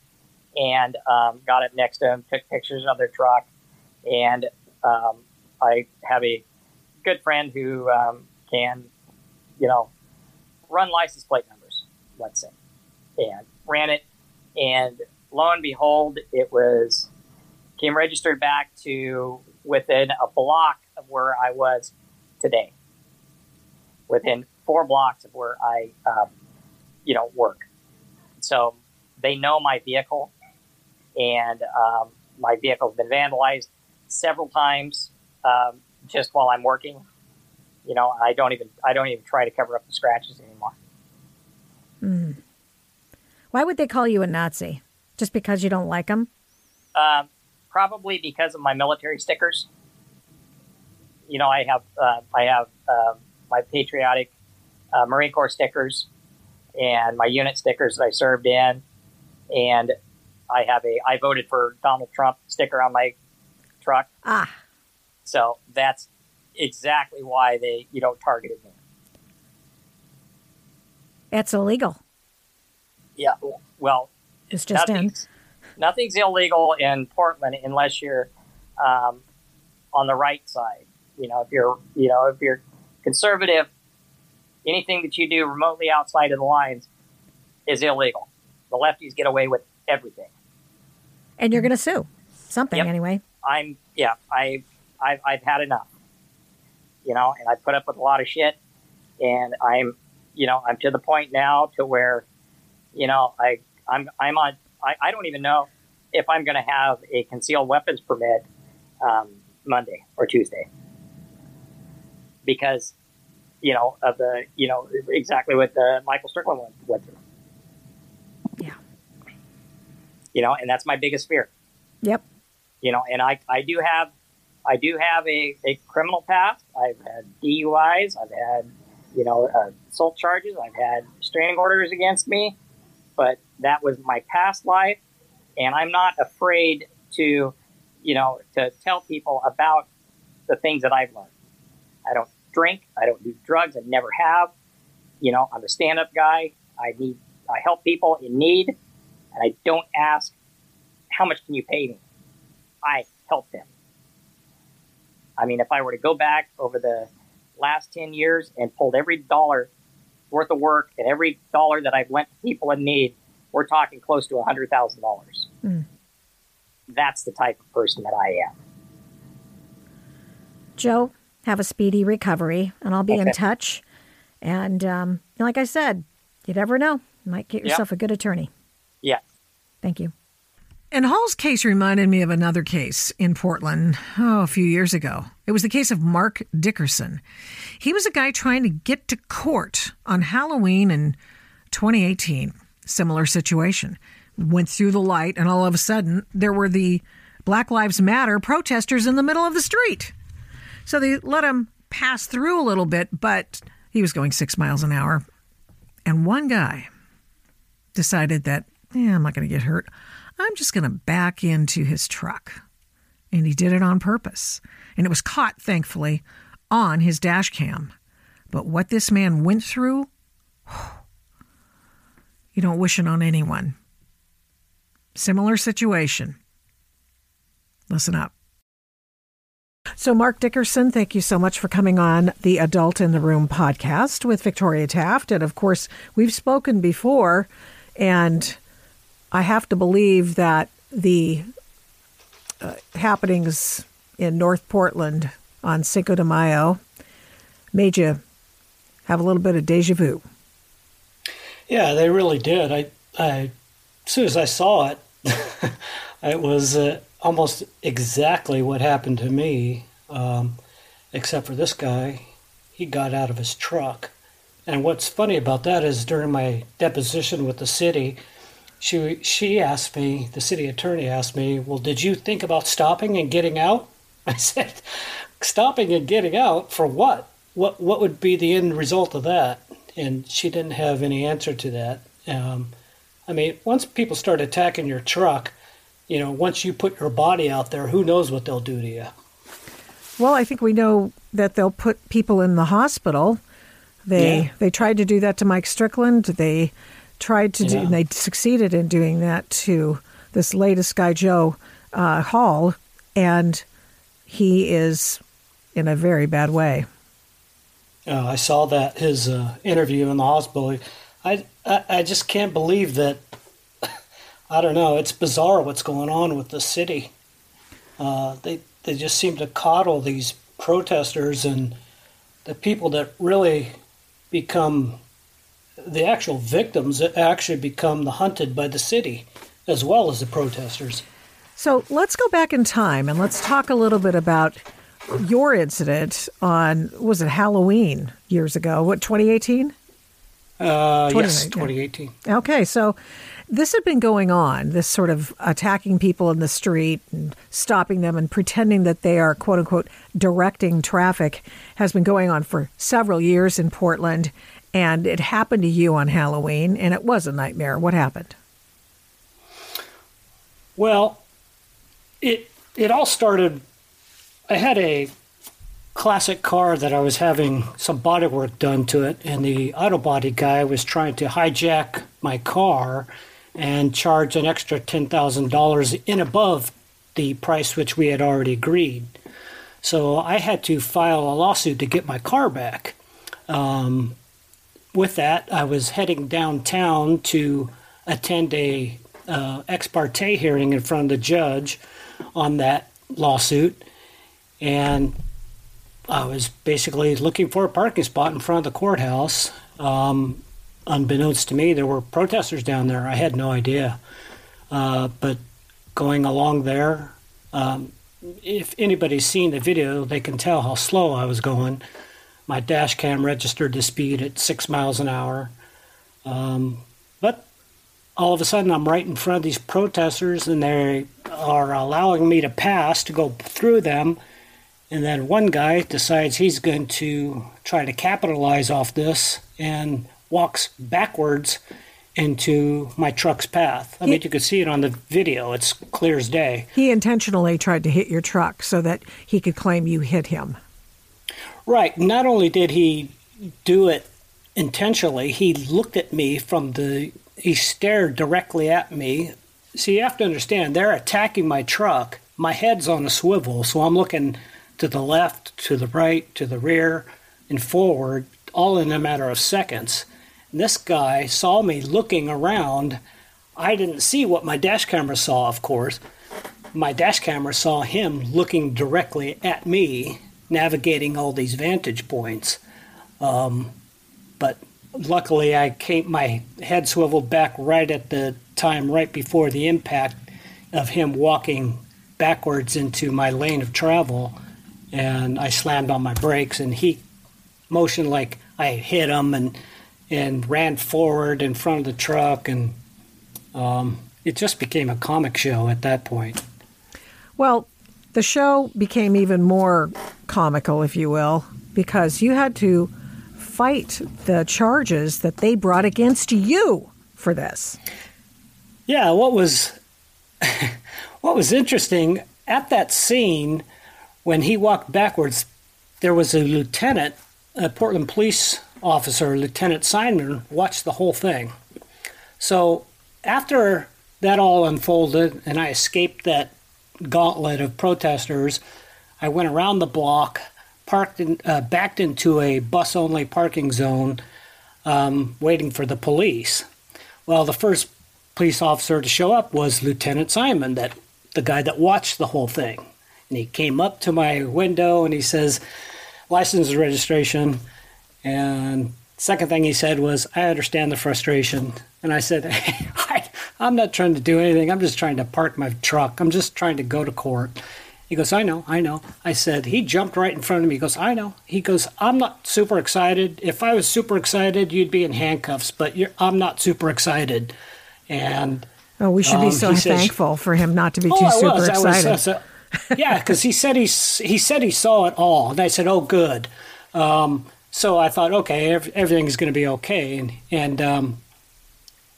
and um, got up next to them, took pictures of their truck. And um, I have a good friend who um, can, you know, run license plate numbers, let's say, and ran it. And lo and behold, it was came registered back to within a block of where I was today, within four blocks of where I, um, you know, work. So they know my vehicle, and um, my vehicle's been vandalized several times um, just while I'm working. You know, I don't even I don't even try to cover up the scratches anymore. Mm. Why would they call you a Nazi? Just because you don't like them? Um, probably because of my military stickers. You know, I have uh, I have uh, my patriotic uh, Marine Corps stickers and my unit stickers that I served in, and I have a I voted for Donald Trump sticker on my truck. Ah, So that's exactly why they you know targeted me. it's illegal. Yeah, well, It's just in. nothing's, nothing's illegal in Portland unless you're um, on the right side. You know, if you're you know if you're conservative, anything that you do remotely outside of the lines is illegal. The lefties get away with everything. And you're going to sue. Something, Yep. anyway. I'm yeah, I I've, I've had enough. You know, and I put up with a lot of shit, and I'm you know I'm to the point now to where you know I I'm I'm on I, I don't even know if I'm going to have a concealed weapons permit um, Monday or Tuesday because you know of the you know exactly what the Michael Strickland went, went through. Yeah. You know, and that's my biggest fear Yep. you know, and I, I do have, I do have a, a criminal past. I've had DUIs. I've had, you know, uh, assault charges. I've had restraining orders against me, but that was my past life. And I'm not afraid to, you know, to tell people about the things that I've learned. I don't drink. I don't do drugs. I never have. You know, I'm a stand-up guy. I need, I help people in need, and I don't ask, how much can you pay me? I help them. I mean, if I were to go back over the last 10 years and pulled every dollar worth of work and every dollar that I've lent to people in need, we're talking close to $100,000. Mm. That's the type of person that I am. Joe, have a speedy recovery, and I'll be in touch. And um, like I said, you never know. You might get Yep. yourself a good attorney. Yeah. Thank you. And Hall's case reminded me of another case in Portland, oh, a few years ago. It was the case of Mark Dickerson. He was a guy trying to get to court on Halloween in 2018. Similar situation. Went through the light, and all of a sudden, there were the Black Lives Matter protesters in the middle of the street. So they let him pass through a little bit, but he was going six miles an hour. And one guy decided that, yeah, I'm not going to get hurt. I'm just going to back into his truck. And he did it on purpose. And it was caught, thankfully, on his dash cam. But what this man went through, you don't wish it on anyone. Similar situation. Listen up. So, Mark Dickerson, thank you so much for coming on the Adult in the Room podcast with Victoria Taft. And of course, we've spoken before, and I have to believe that the uh, happenings in North Portland on Cinco de Mayo made you have a little bit of deja vu. Yeah, they really did. I, I as soon as I saw it, it was uh, almost exactly what happened to me, um, except for this guy. He got out of his truck. And what's funny about that is during my deposition with the city, she she asked me, the city attorney asked me, "Well, did you think about stopping and getting out?" I said, "Stopping and getting out for what? What what would be the end result of that?" And she didn't have any answer to that. Um, I mean, once people start attacking your truck, you know, once you put your body out there, who knows what they'll do to you? Well, I think we know that they'll put people in the hospital. They Yeah. they tried to do that to Mike Strickland. They tried to do, and they succeeded in doing that to this latest guy, Joe uh, Hall, and he is in a very bad way. Uh, I saw that his uh, interview in the hospital. I, I I just can't believe that. I don't know. It's bizarre what's going on with the city. Uh, they they just seem to coddle these protesters and the people that really become the actual victims actually become the hunted by the city as well as the protesters. So let's go back in time and let's talk a little bit about your incident on was it Halloween years ago? What 2018? Uh, yes, 2018. Okay, so this had been going on, this sort of attacking people in the street and stopping them and pretending that they are, quote unquote, directing traffic has been going on for several years in Portland. And it happened to you on Halloween, and it was a nightmare. What happened? Well, it it all started. I had a classic car that I was having some body work done to it, and the auto body guy was trying to hijack my car and charge an extra ten thousand dollars in above the price which we had already agreed. So I had to file a lawsuit to get my car back. Um, with that, I was heading downtown to attend a uh, ex parte hearing in front of the judge on that lawsuit, and I was basically looking for a parking spot in front of the courthouse. Um, unbeknownst to me, there were protesters down there. I had no idea, uh, but going along there, um, if anybody's seen the video, they can tell how slow I was going. My dash cam registered the speed at six miles an hour. Um, but all of a sudden, I'm right in front of these protesters, and they are allowing me to pass to go through them. And then one guy decides he's going to try to capitalize off this and walks backwards into my truck's path. I mean, you could see it on the video, it's clear as day. He intentionally tried to hit your truck so that he could claim you hit him. Right. Not only did he do it intentionally, he looked at me from the. He stared directly at me. See, you have to understand, they're attacking my truck. My head's on a swivel, so I'm looking to the left, to the right, to the rear, and forward, all in a matter of seconds. And this guy saw me looking around. I didn't see what my dash camera saw, of course. My dash camera saw him looking directly at me, navigating all these vantage points. Um, but luckily, I came. My head swiveled back right at the time, right before the impact of him walking backwards into my lane of travel, and I slammed on my brakes, and he motioned like I hit him, and and ran forward in front of the truck, and um, it just became a comic show at that point. Well, the show became even more comical, if you will, because you had to fight the charges that they brought against you for this. Yeah, what was what was interesting at that scene when he walked backwards, there was a lieutenant, a Portland police officer, Lieutenant Simon, watched the whole thing. So after that all unfolded and I escaped that gauntlet of protesters, I went around the block, parked in, uh, backed into a bus-only parking zone, um, waiting for the police. Well, the first police officer to show up was Lieutenant Simon, that the guy that watched the whole thing. And he came up to my window and he says, license and registration. And second thing he said was, I understand the frustration. And I said, I, I'm not trying to do anything. I'm just trying to park my truck. I'm just trying to go to court. He goes, I know, I know. I said, he jumped right in front of me. He goes, I know. He goes, I'm not super excited. If I was super excited, you'd be in handcuffs, but I'm not super excited. And oh, we should um, be so he says- thankful for him not to be Oh, too I super was. I was, excited. uh, yeah, because he said he he said he saw it all, and I said, "Oh, good." Um, so I thought, okay, ev- everything's going to be okay, and and um,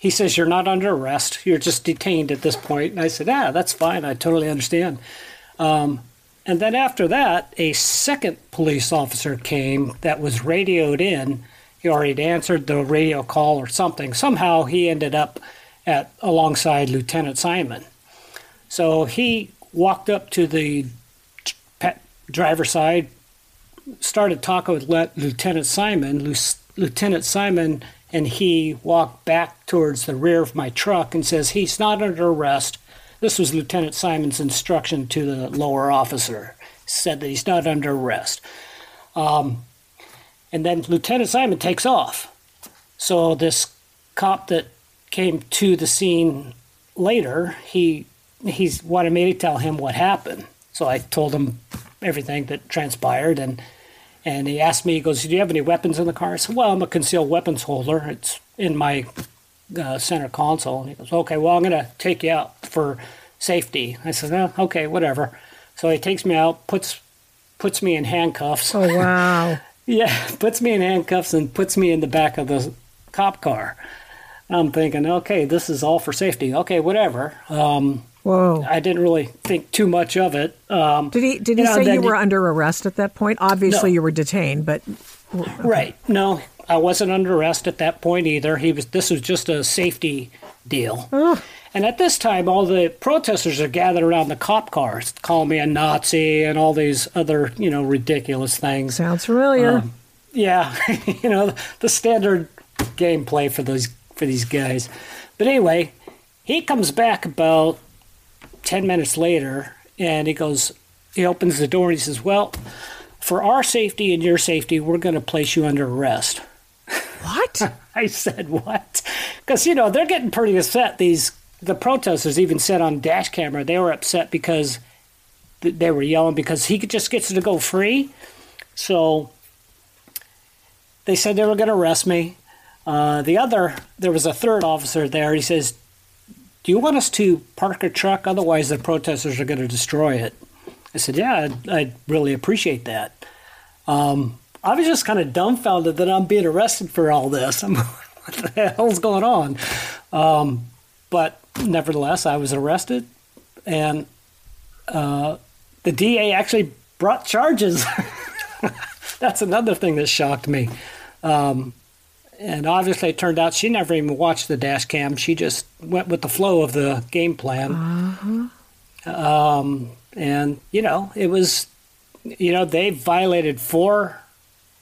he says you're not under arrest, you're just detained at this point. and I said, "Ah, that's fine. I totally understand." Um, and then after that, a second police officer came that was radioed in. He already answered the radio call or something. Somehow he ended up at alongside Lieutenant Simon. So he walked up to the driver's side, started talking with Lieutenant Simon. Lieutenant Simon and he walked back towards the rear of my truck and says, He's not under arrest. This was Lieutenant Simon's instruction to the lower officer. Said that he's not under arrest. Um, and then Lieutenant Simon takes off. So this cop that came to the scene later, he he's wanted me to tell him what happened. So I told him everything that transpired, and and he asked me, he goes, "Do you have any weapons in the car?" I said, "Well, I'm a concealed weapons holder. It's in my uh, center console." And he goes, "Okay, well, I'm going to take you out for safety." I said, oh, "Okay, whatever." So he takes me out, puts puts me in handcuffs. Oh wow! Yeah, puts me in handcuffs and puts me in the back of the cop car. I'm thinking, okay, this is all for safety. Okay, whatever. Um, Whoa! I didn't really think too much of it. Um, Did he did he you know, say you were he- under arrest at that point? Obviously, No. you were detained, but Right. No, I wasn't under arrest at that point either. He was. This was just a safety deal. And at this time, all the protesters are gathered around the cop cars, calling me a Nazi and all these other, you know, ridiculous things. sounds familiar. Um, yeah, you know the standard gameplay for those for these guys. But anyway, he comes back about ten minutes later, and he goes, he opens the door and he says, "Well, for our safety and your safety, we're going to place you under arrest." What? I said, "What?" Because you know they're getting pretty upset. These the protesters even said on dash camera they were upset because they were yelling because he could just gets to go free. So they said they were going to arrest me. Uh, the other, there was a third officer there. He says, "Do you want us to park a truck? Otherwise, the protesters are going to destroy it." I said, "Yeah, I'd, I'd really appreciate that." Um, I was just kind of dumbfounded that I'm being arrested for all this. I'm, what the hell's going on? Um, but nevertheless, I was arrested, and uh, the DA actually brought charges. That's another thing that shocked me. Um, and obviously, it turned out she never even watched the dash cam. She just went with the flow of the game plan. Um, and, you know, it was, you know, they violated four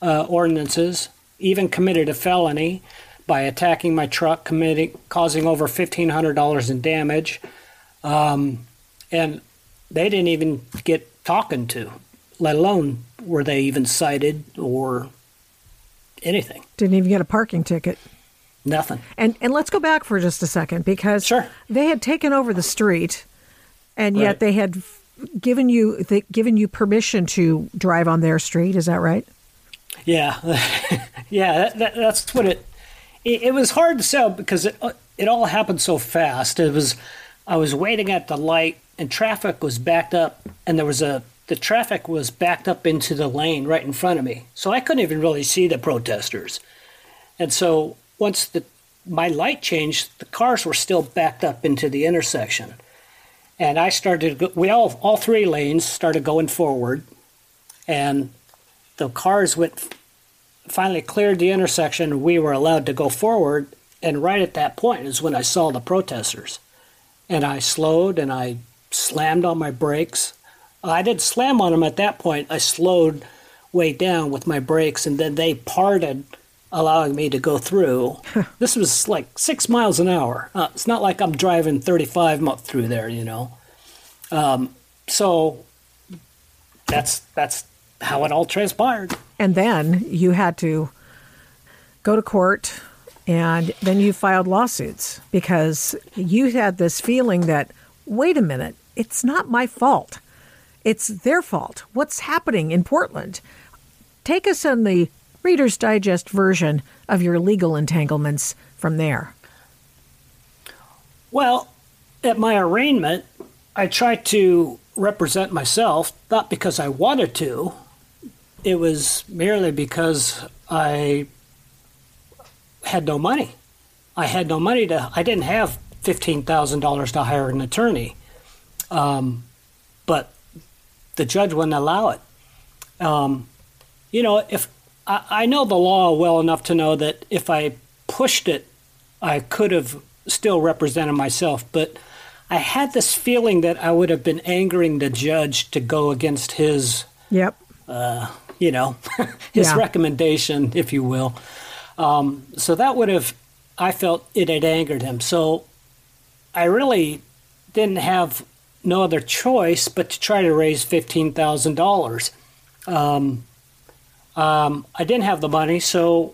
uh, ordinances, even committed a felony by attacking my truck, committing, causing over $1,500 in damage. Um, and they didn't even get talking to, let alone were they even cited or anything. Didn't even get a parking ticket. Nothing. And and let's go back for just a second because sure. they had taken over the street, and yet Right. they had given you they, given you permission to drive on their street. Is that right? Yeah, yeah, that, that, that's what it, it. It was hard to sell because it it all happened so fast. It was, I was waiting at the light and traffic was backed up, and there was a the traffic was backed up into the lane right in front of me, so I couldn't even really see the protesters. And so once the my light changed, the cars were still backed up into the intersection, and I started. We all all three lanes started going forward, and the cars went finally cleared the intersection. We were allowed to go forward, and right at that point is when I saw the protesters, and I slowed and I slammed on my brakes. I didn't slam on them at that point. I slowed way down with my brakes, and then they parted allowing me to go through. this was like six miles an hour. Uh, it's not like I'm driving 35 up through there, you know. Um, so that's that's how it all transpired. And then you had to go to court and then you filed lawsuits because you had this feeling that, wait a minute, it's not my fault. It's their fault. What's happening in Portland? Take us on the Reader's Digest version of your legal entanglements from there. Well, at my arraignment, I tried to represent myself, not because I wanted to. It was merely because I had no money. I had no money to, I didn't have $15,000 to hire an attorney. Um, the judge wouldn't allow it. Um, you know, if I, I know the law well enough to know that if I pushed it, I could have still represented myself, but I had this feeling that I would have been angering the judge to go against his, yep, uh, you know, his Yeah. recommendation, if you will. Um, so that would have, I felt it had angered him. So I really didn't have no other choice but to try to raise fifteen thousand dollars. Um, um, I didn't have the money, so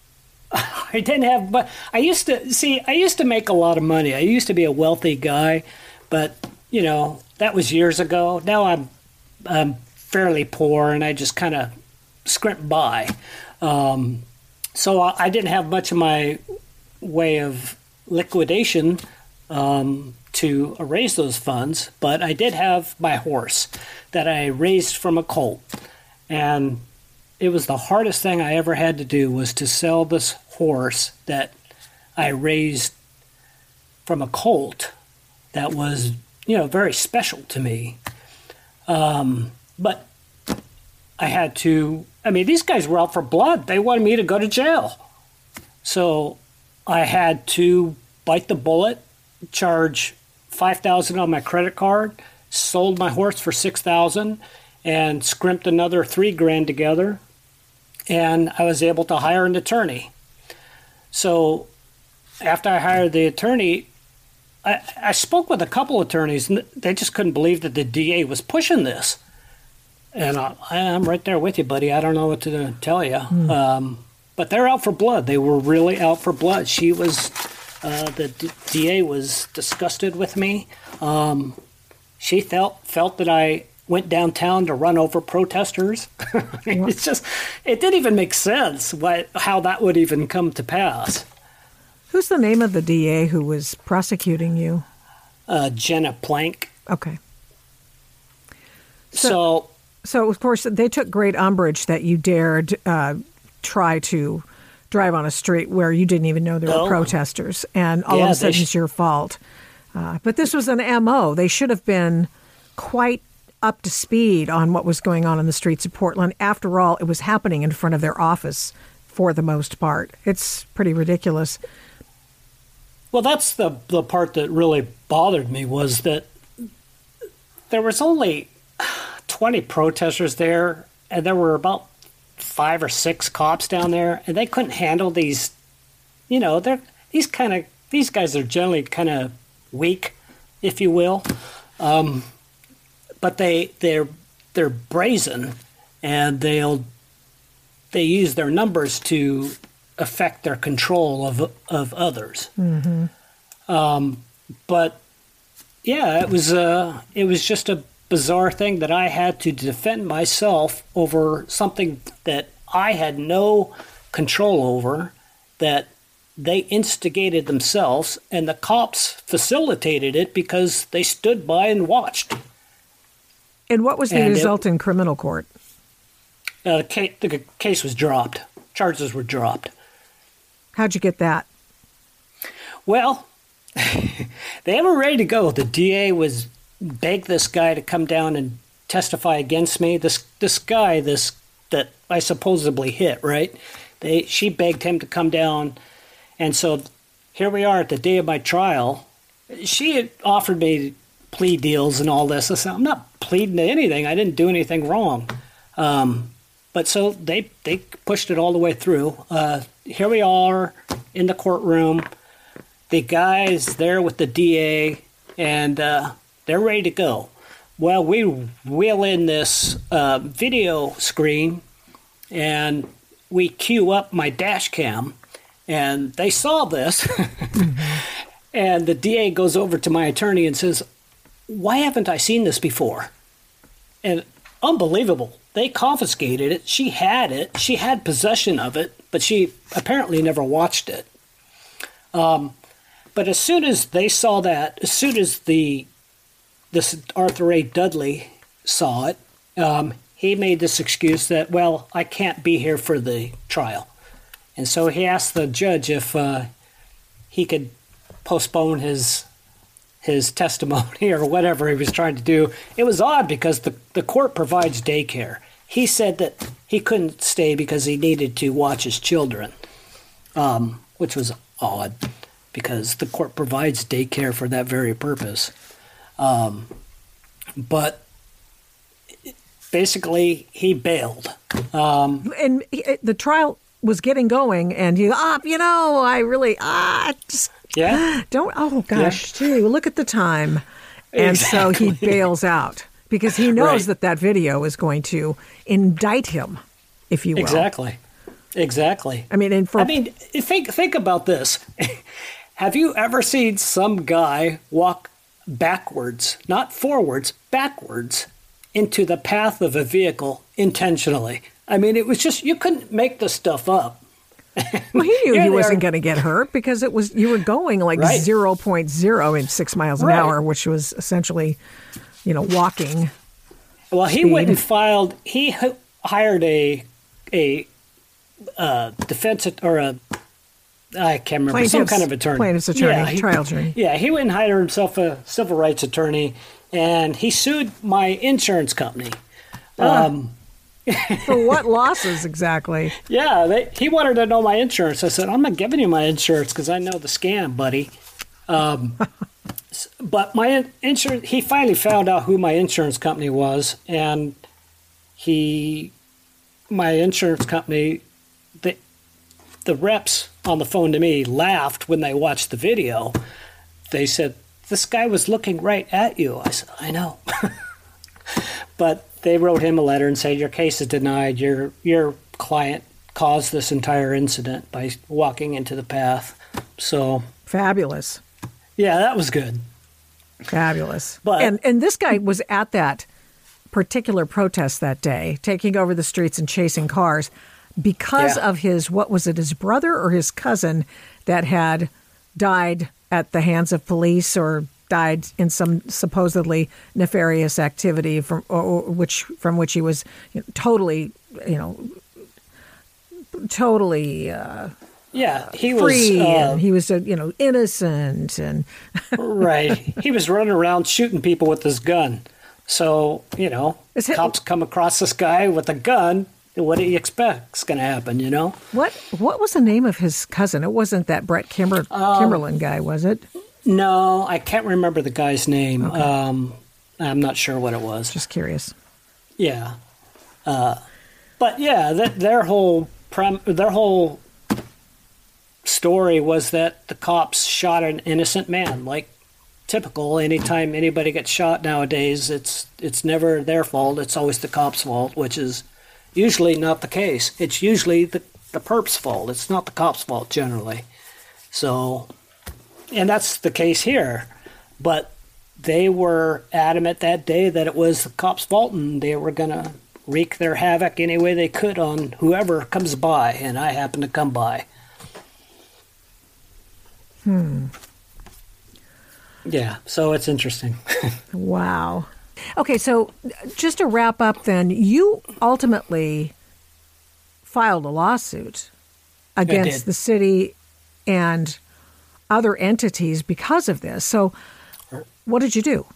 I didn't have. But I used to see. I used to make a lot of money. I used to be a wealthy guy, but you know that was years ago. Now I'm I'm fairly poor, and I just kind of scrimp by. Um, so I, I didn't have much of my way of liquidation um, to raise those funds, but I did have my horse that I raised from a colt, and it was the hardest thing I ever had to do was to sell this horse that I raised from a colt that was you know very special to me. Um, but I had to. I mean, these guys were out for blood. They wanted me to go to jail, so I had to bite the bullet, charge five thousand on my credit card, sold my horse for six thousand, and scrimped another three grand together, and I was able to hire an attorney. So after I hired the attorney, I, I spoke with a couple attorneys, and they just couldn't believe that the DA was pushing this. And I, I'm right there with you, buddy. I don't know what to tell you. Um, but they're out for blood. They were really out for blood. She was, uh, the D- DA was disgusted with me. Um, she felt felt that I went downtown to run over protesters. I mean, it's just, it didn't even make sense what, how that would even come to pass. Who's the name of the DA who was prosecuting you? Uh, Jenna Plank. Okay. So, so of course they took great umbrage that you dared uh, try to drive on a street where you didn't even know there were Oh. protesters, and all Yeah, of a sudden sh- it's your fault. Uh, but this was an MO. They should have been quite up to speed on what was going on in the streets of Portland. After all, it was happening in front of their office for the most part. It's pretty ridiculous. Well, that's the the part that really bothered me was that there was only twenty protesters there, and there were about five or six cops down there, and they couldn't handle these. You know, they're these kind of these guys are generally kind of weak, if you will, um, but they they're they're brazen, and they'll they use their numbers to affect their control of of others. Mm-hmm. Um, but yeah, it was uh, it was just a bizarre thing that I had to defend myself over something that I had no control over, that they instigated themselves, and the cops facilitated it because they stood by and watched. And what was the And it- result in criminal court? Uh, the case was dropped. Charges were dropped. How'd you get that? Well, they were ready to go. The DA was begged this guy to come down and testify against me. This this guy, this that I supposedly hit, right? They she begged him to come down, and so here we are at the day of my trial. She had offered me plea deals and all this. I said, I'm not pleading to anything. I didn't do anything wrong. Um, but so they they pushed it all the way through. Uh, here we are in the courtroom. The guy's there with the DA, and uh, they're ready to go. Well, we wheel in this uh, video screen, and we cue up my dash cam, and they saw this. and the DA goes over to my attorney and says, Why haven't I seen this before? And unbelievable. They confiscated it. She had it. She had possession of it, but she apparently never watched it. Um, but as soon as they saw that, as soon as the this Arthur A. Dudley saw it, um, he made this excuse that, well, I can't be here for the trial. And so he asked the judge if uh, he could postpone his his testimony or whatever he was trying to do. It was odd because the, the court provides daycare. He said that he couldn't stay because he needed to watch his children, um, which was odd because the court provides daycare for that very purpose. Um, but basically, he bailed. Um, and he, the trial was getting going, and he, ah, you know, I really, ah, just yeah, don't. Oh gosh, gee, look at the time. And so he bails out because he knows Right. that that video is going to indict him, if you will. Exactly. Exactly. I mean, and for I mean, think think about this. Have you ever seen some guy walk backwards, not forwards, backwards into the path of a vehicle intentionally? I mean, it was just you couldn't make this stuff up. well, he knew he wasn't going to get hurt because it was you were going like Right. 0.0 in six miles an Right. hour, which was essentially, you know, walking. Well, he speed. went and filed. He h- hired a a uh, defense or a I can't remember some kind of attorney, plaintiff's attorney, he- trial attorney. Yeah, he went and hired himself a civil rights attorney, and he sued my insurance company. Ah. Um, For what losses exactly? yeah, they, he wanted to know my insurance. I said, I'm not giving you my insurance because I know the scam, buddy. Um, but my insurance, he finally found out who my insurance company was, and he, my insurance company, the, the reps on the phone to me laughed when they watched the video. They said, This guy was looking right at you. I said, I know. but they wrote him a letter and said, Your case is denied. Your, your client caused this entire incident by walking into the path. So, Fabulous. yeah, that was good. Fabulous. But- and and this guy was at that particular protest that day, taking over the streets and chasing cars because Yeah. of his what was it, his brother or his cousin that had died at the hands of police or died in some supposedly nefarious activity from or, or which from which he was you know, totally you know totally uh, Yeah, he free was. Uh, and he was uh, you know innocent and right. He was running around shooting people with his gun. So, you know, Is it- cops come across this guy with a gun. What do you expect's going to happen, you know? What what was the name of his cousin? It wasn't that Brett Kimber, Um, Kimberlin guy, was it? No, I can't remember the guy's name. Um, I'm not sure what it was. Just curious. Yeah. Uh, but yeah, that their whole prem- their whole story was that the cops shot an innocent man. Like typical, anytime anybody gets shot nowadays, it's it's never their fault. It's always the cops' fault, which is usually not the case. It's usually the the perp's fault. It's not the cops' fault generally. So, and that's the case here. But they were adamant that day that it was the cops' fault and they were going to wreak their havoc any way they could on whoever comes by, and I happened to come by. Hmm. Yeah, so it's interesting. Wow. Okay, so just to wrap up, then you ultimately filed a lawsuit against the city and other entities because of this. So, what did you do?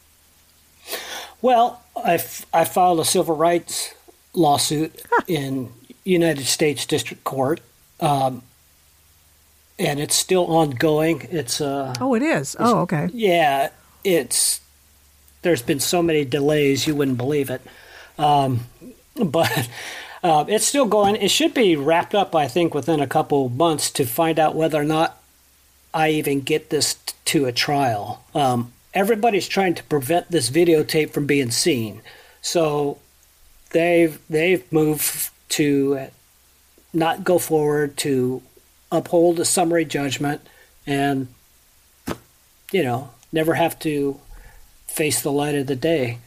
Well, I, f- I filed a civil rights lawsuit in United States District Court, um, and it's still ongoing. It's uh, Oh, it is. Oh, okay. Yeah, it's there's been so many delays you wouldn't believe it. Um, but Uh, it's still going. It should be wrapped up, I think, within a couple months to find out whether or not I even get this t- to a trial. Um, everybody's trying to prevent this videotape from being seen, so they've they've moved to not go forward to uphold a summary judgment and you know never have to face the light of the day.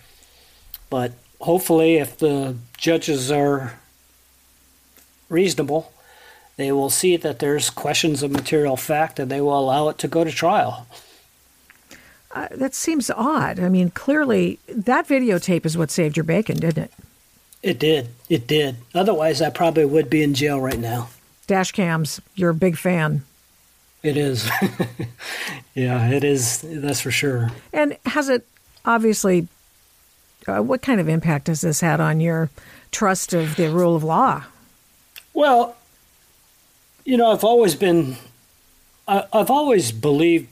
But hopefully, if the judges are reasonable, they will see that there's questions of material fact and they will allow it to go to trial. Uh, that seems odd. I mean, clearly that videotape is what saved your bacon, didn't it? It did. It did. Otherwise, I probably would be in jail right now. Dash cams, you're a big fan. It is. yeah, it is. That's for sure. And has it obviously, uh, what kind of impact has this had on your trust of the rule of law? Well, you know, I've always been, I, I've always believed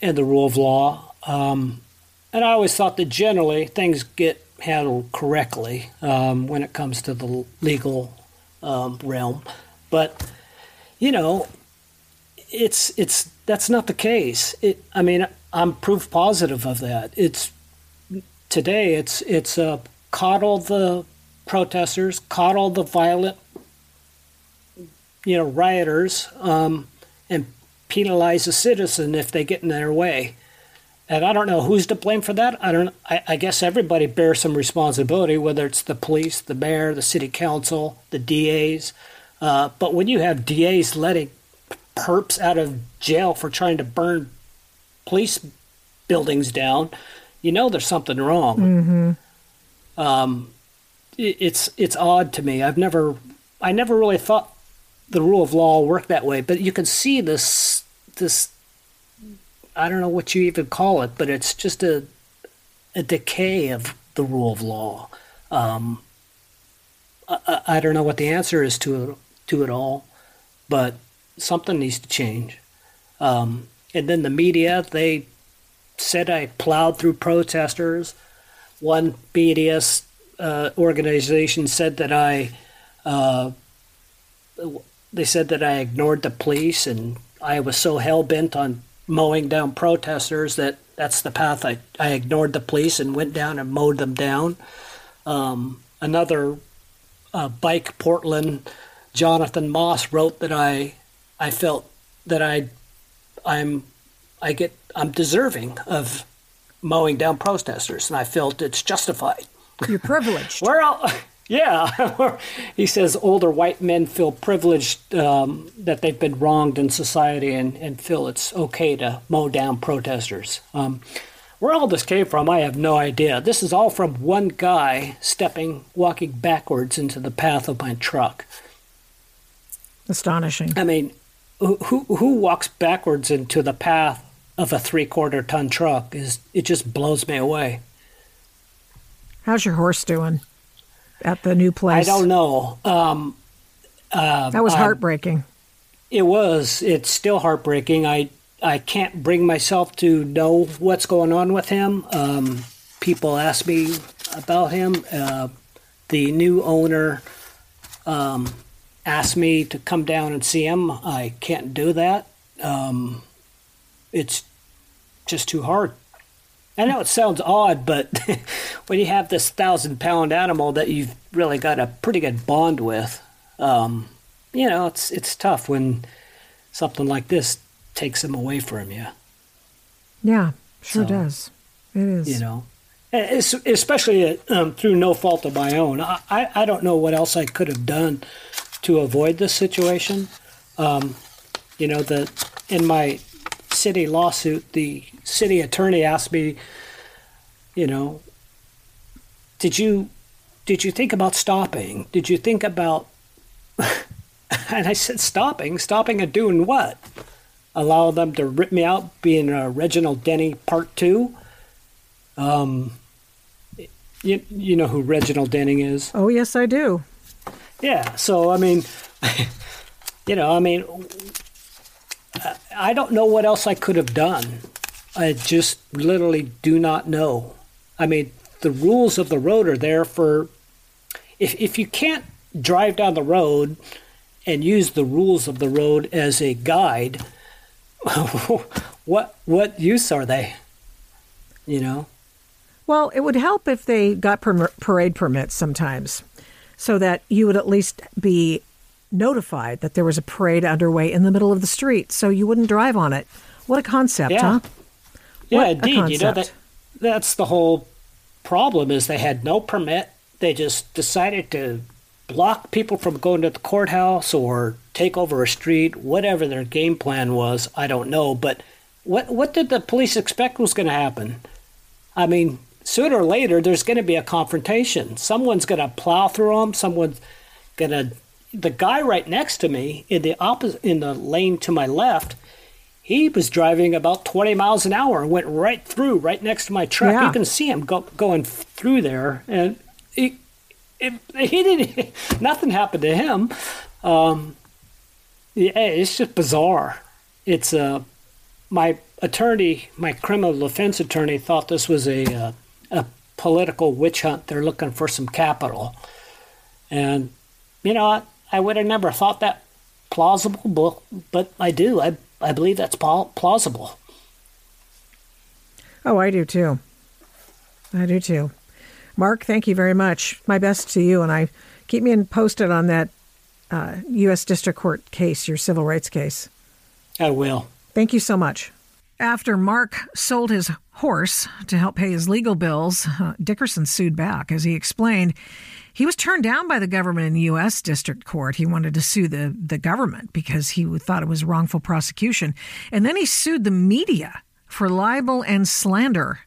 in the rule of law. Um, and I always thought that generally things get handled correctly um, when it comes to the legal um, realm. But, you know, it's it's that's not the case. It, I mean, I'm proof positive of that. It's today. It's it's uh, coddle the protesters, coddle the violent, you know, rioters, um, and penalize a citizen if they get in their way. And I don't know who's to blame for that. I don't. I, I guess everybody bears some responsibility, whether it's the police, the mayor, the city council, the DAs. Uh, but when you have DAs letting perps out of jail for trying to burn police buildings down, you know there's something wrong. Mm-hmm. Um, it, it's it's odd to me. I've never I never really thought the rule of law worked that way, but you can see this this I don't know what you even call it, but it's just a a decay of the rule of law. Um, I, I don't know what the answer is to it, to it all, but something needs to change. Um, and then the media, they said I plowed through protesters. One BDS uh, organization said that I, uh, they said that I ignored the police and I was so hell bent on mowing down protesters that that's the path I, I ignored the police and went down and mowed them down. Um, another uh, bike Portland, Jonathan Moss wrote that I I felt that I I'm I get I'm deserving of mowing down protesters, and I felt it's justified. You're privileged. We're all, yeah. he says older white men feel privileged um, that they've been wronged in society and, and feel it's okay to mow down protesters. Um, where all this came from, I have no idea. This is all from one guy stepping, walking backwards into the path of my truck. Astonishing. I mean, who who walks backwards into the path of a three quarter ton truck is it just blows me away. How's your horse doing at the new place? I don't know. Um, uh, that was heartbreaking. I, it was. It's still heartbreaking. I I can't bring myself to know what's going on with him. Um, people ask me about him. Uh, the new owner um, asked me to come down and see him. I can't do that. Um, it's just too hard. I know it sounds odd, but when you have this thousand pound animal that you've really got a pretty good bond with, um, you know, it's it's tough when something like this takes him away from you. Yeah, sure so, does. It is. You know, it's, especially um, through no fault of my own. I, I don't know what else I could have done to avoid this situation. Um, you know, that in my city lawsuit, the city attorney asked me, you know, did you did you think about stopping? Did you think about and I said stopping, stopping and doing what? Allow them to rip me out being a Reginald Denny part 2? Um you, you know who Reginald Denning is? Oh, yes, I do. Yeah. So, I mean, you know, I mean, I don't know what else I could have done. I just literally do not know. I mean, the rules of the road are there for if if you can't drive down the road and use the rules of the road as a guide, what what use are they? You know. Well, it would help if they got per- parade permits sometimes, so that you would at least be notified that there was a parade underway in the middle of the street, so you wouldn't drive on it. What a concept, Yeah. huh? Yeah, What indeed. You know that that's the whole problem is they had no permit. They just decided to block people from going to the courthouse or take over a street, whatever their game plan was, I don't know, but what what did the police expect was going to happen? I mean, sooner or later there's going to be a confrontation. Someone's going to plow through them, someone's going to the guy right next to me in the opposite in the lane to my left he was driving about 20 miles an hour and went right through, right next to my truck. Yeah. You can see him go, going through there, and he, it, he didn't. Nothing happened to him. Um, yeah, it's just bizarre. It's uh, my attorney, my criminal defense attorney, thought this was a uh, a political witch hunt. They're looking for some capital, and you know, I, I would have never thought that plausible, but, but I do. I I believe that's pl- plausible. Oh, I do too. I do too. Mark, thank you very much. My best to you, and I keep me in posted on that uh, U.S. District Court case, your civil rights case. I will. Thank you so much. After Mark sold his horse to help pay his legal bills, uh, Dickerson sued back. As he explained, he was turned down by the government in the U.S. District Court. He wanted to sue the, the government because he thought it was wrongful prosecution. And then he sued the media for libel and slander.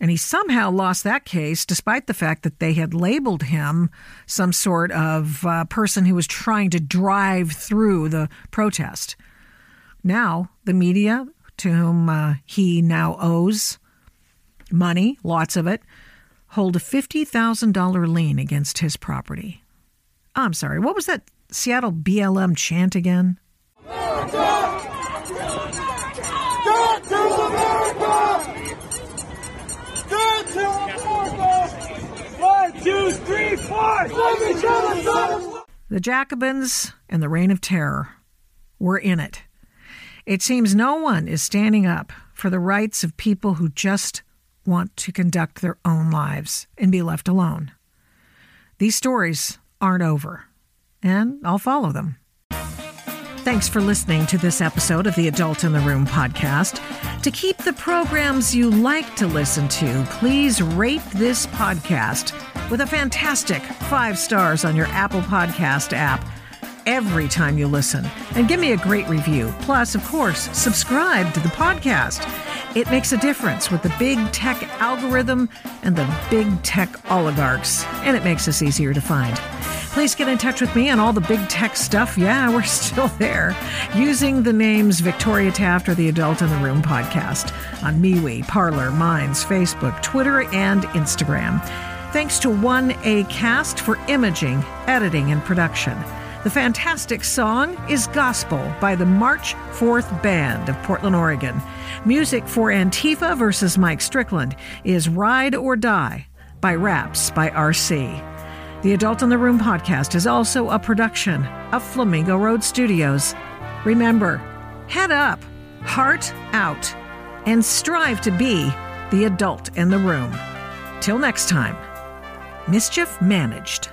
And he somehow lost that case despite the fact that they had labeled him some sort of uh, person who was trying to drive through the protest. Now, the media, to whom uh, he now owes money, lots of it, hold a $50,000 lien against his property. I'm sorry, what was that Seattle BLM chant again? Get to America! Get to America! One, two, three, four! The Jacobins and the Reign of Terror were in it. It seems no one is standing up for the rights of people who just want to conduct their own lives and be left alone. These stories aren't over, and I'll follow them. Thanks for listening to this episode of the Adult in the Room podcast. To keep the programs you like to listen to, please rate this podcast with a fantastic five stars on your Apple Podcast app every time you listen. And give me a great review. Plus, of course, subscribe to the podcast. It makes a difference with the big tech algorithm and the big tech oligarchs, and it makes us easier to find. Please get in touch with me on all the big tech stuff. Yeah, we're still there. Using the names Victoria Taft or the Adult in the Room podcast on MeWe, Parler, Minds, Facebook, Twitter, and Instagram. Thanks to 1A Cast for imaging, editing, and production. The fantastic song is Gospel by the March 4th Band of Portland, Oregon. Music for Antifa versus Mike Strickland is Ride or Die by Raps by RC. The Adult in the Room podcast is also a production of Flamingo Road Studios. Remember, head up, heart out, and strive to be the adult in the room. Till next time, mischief managed.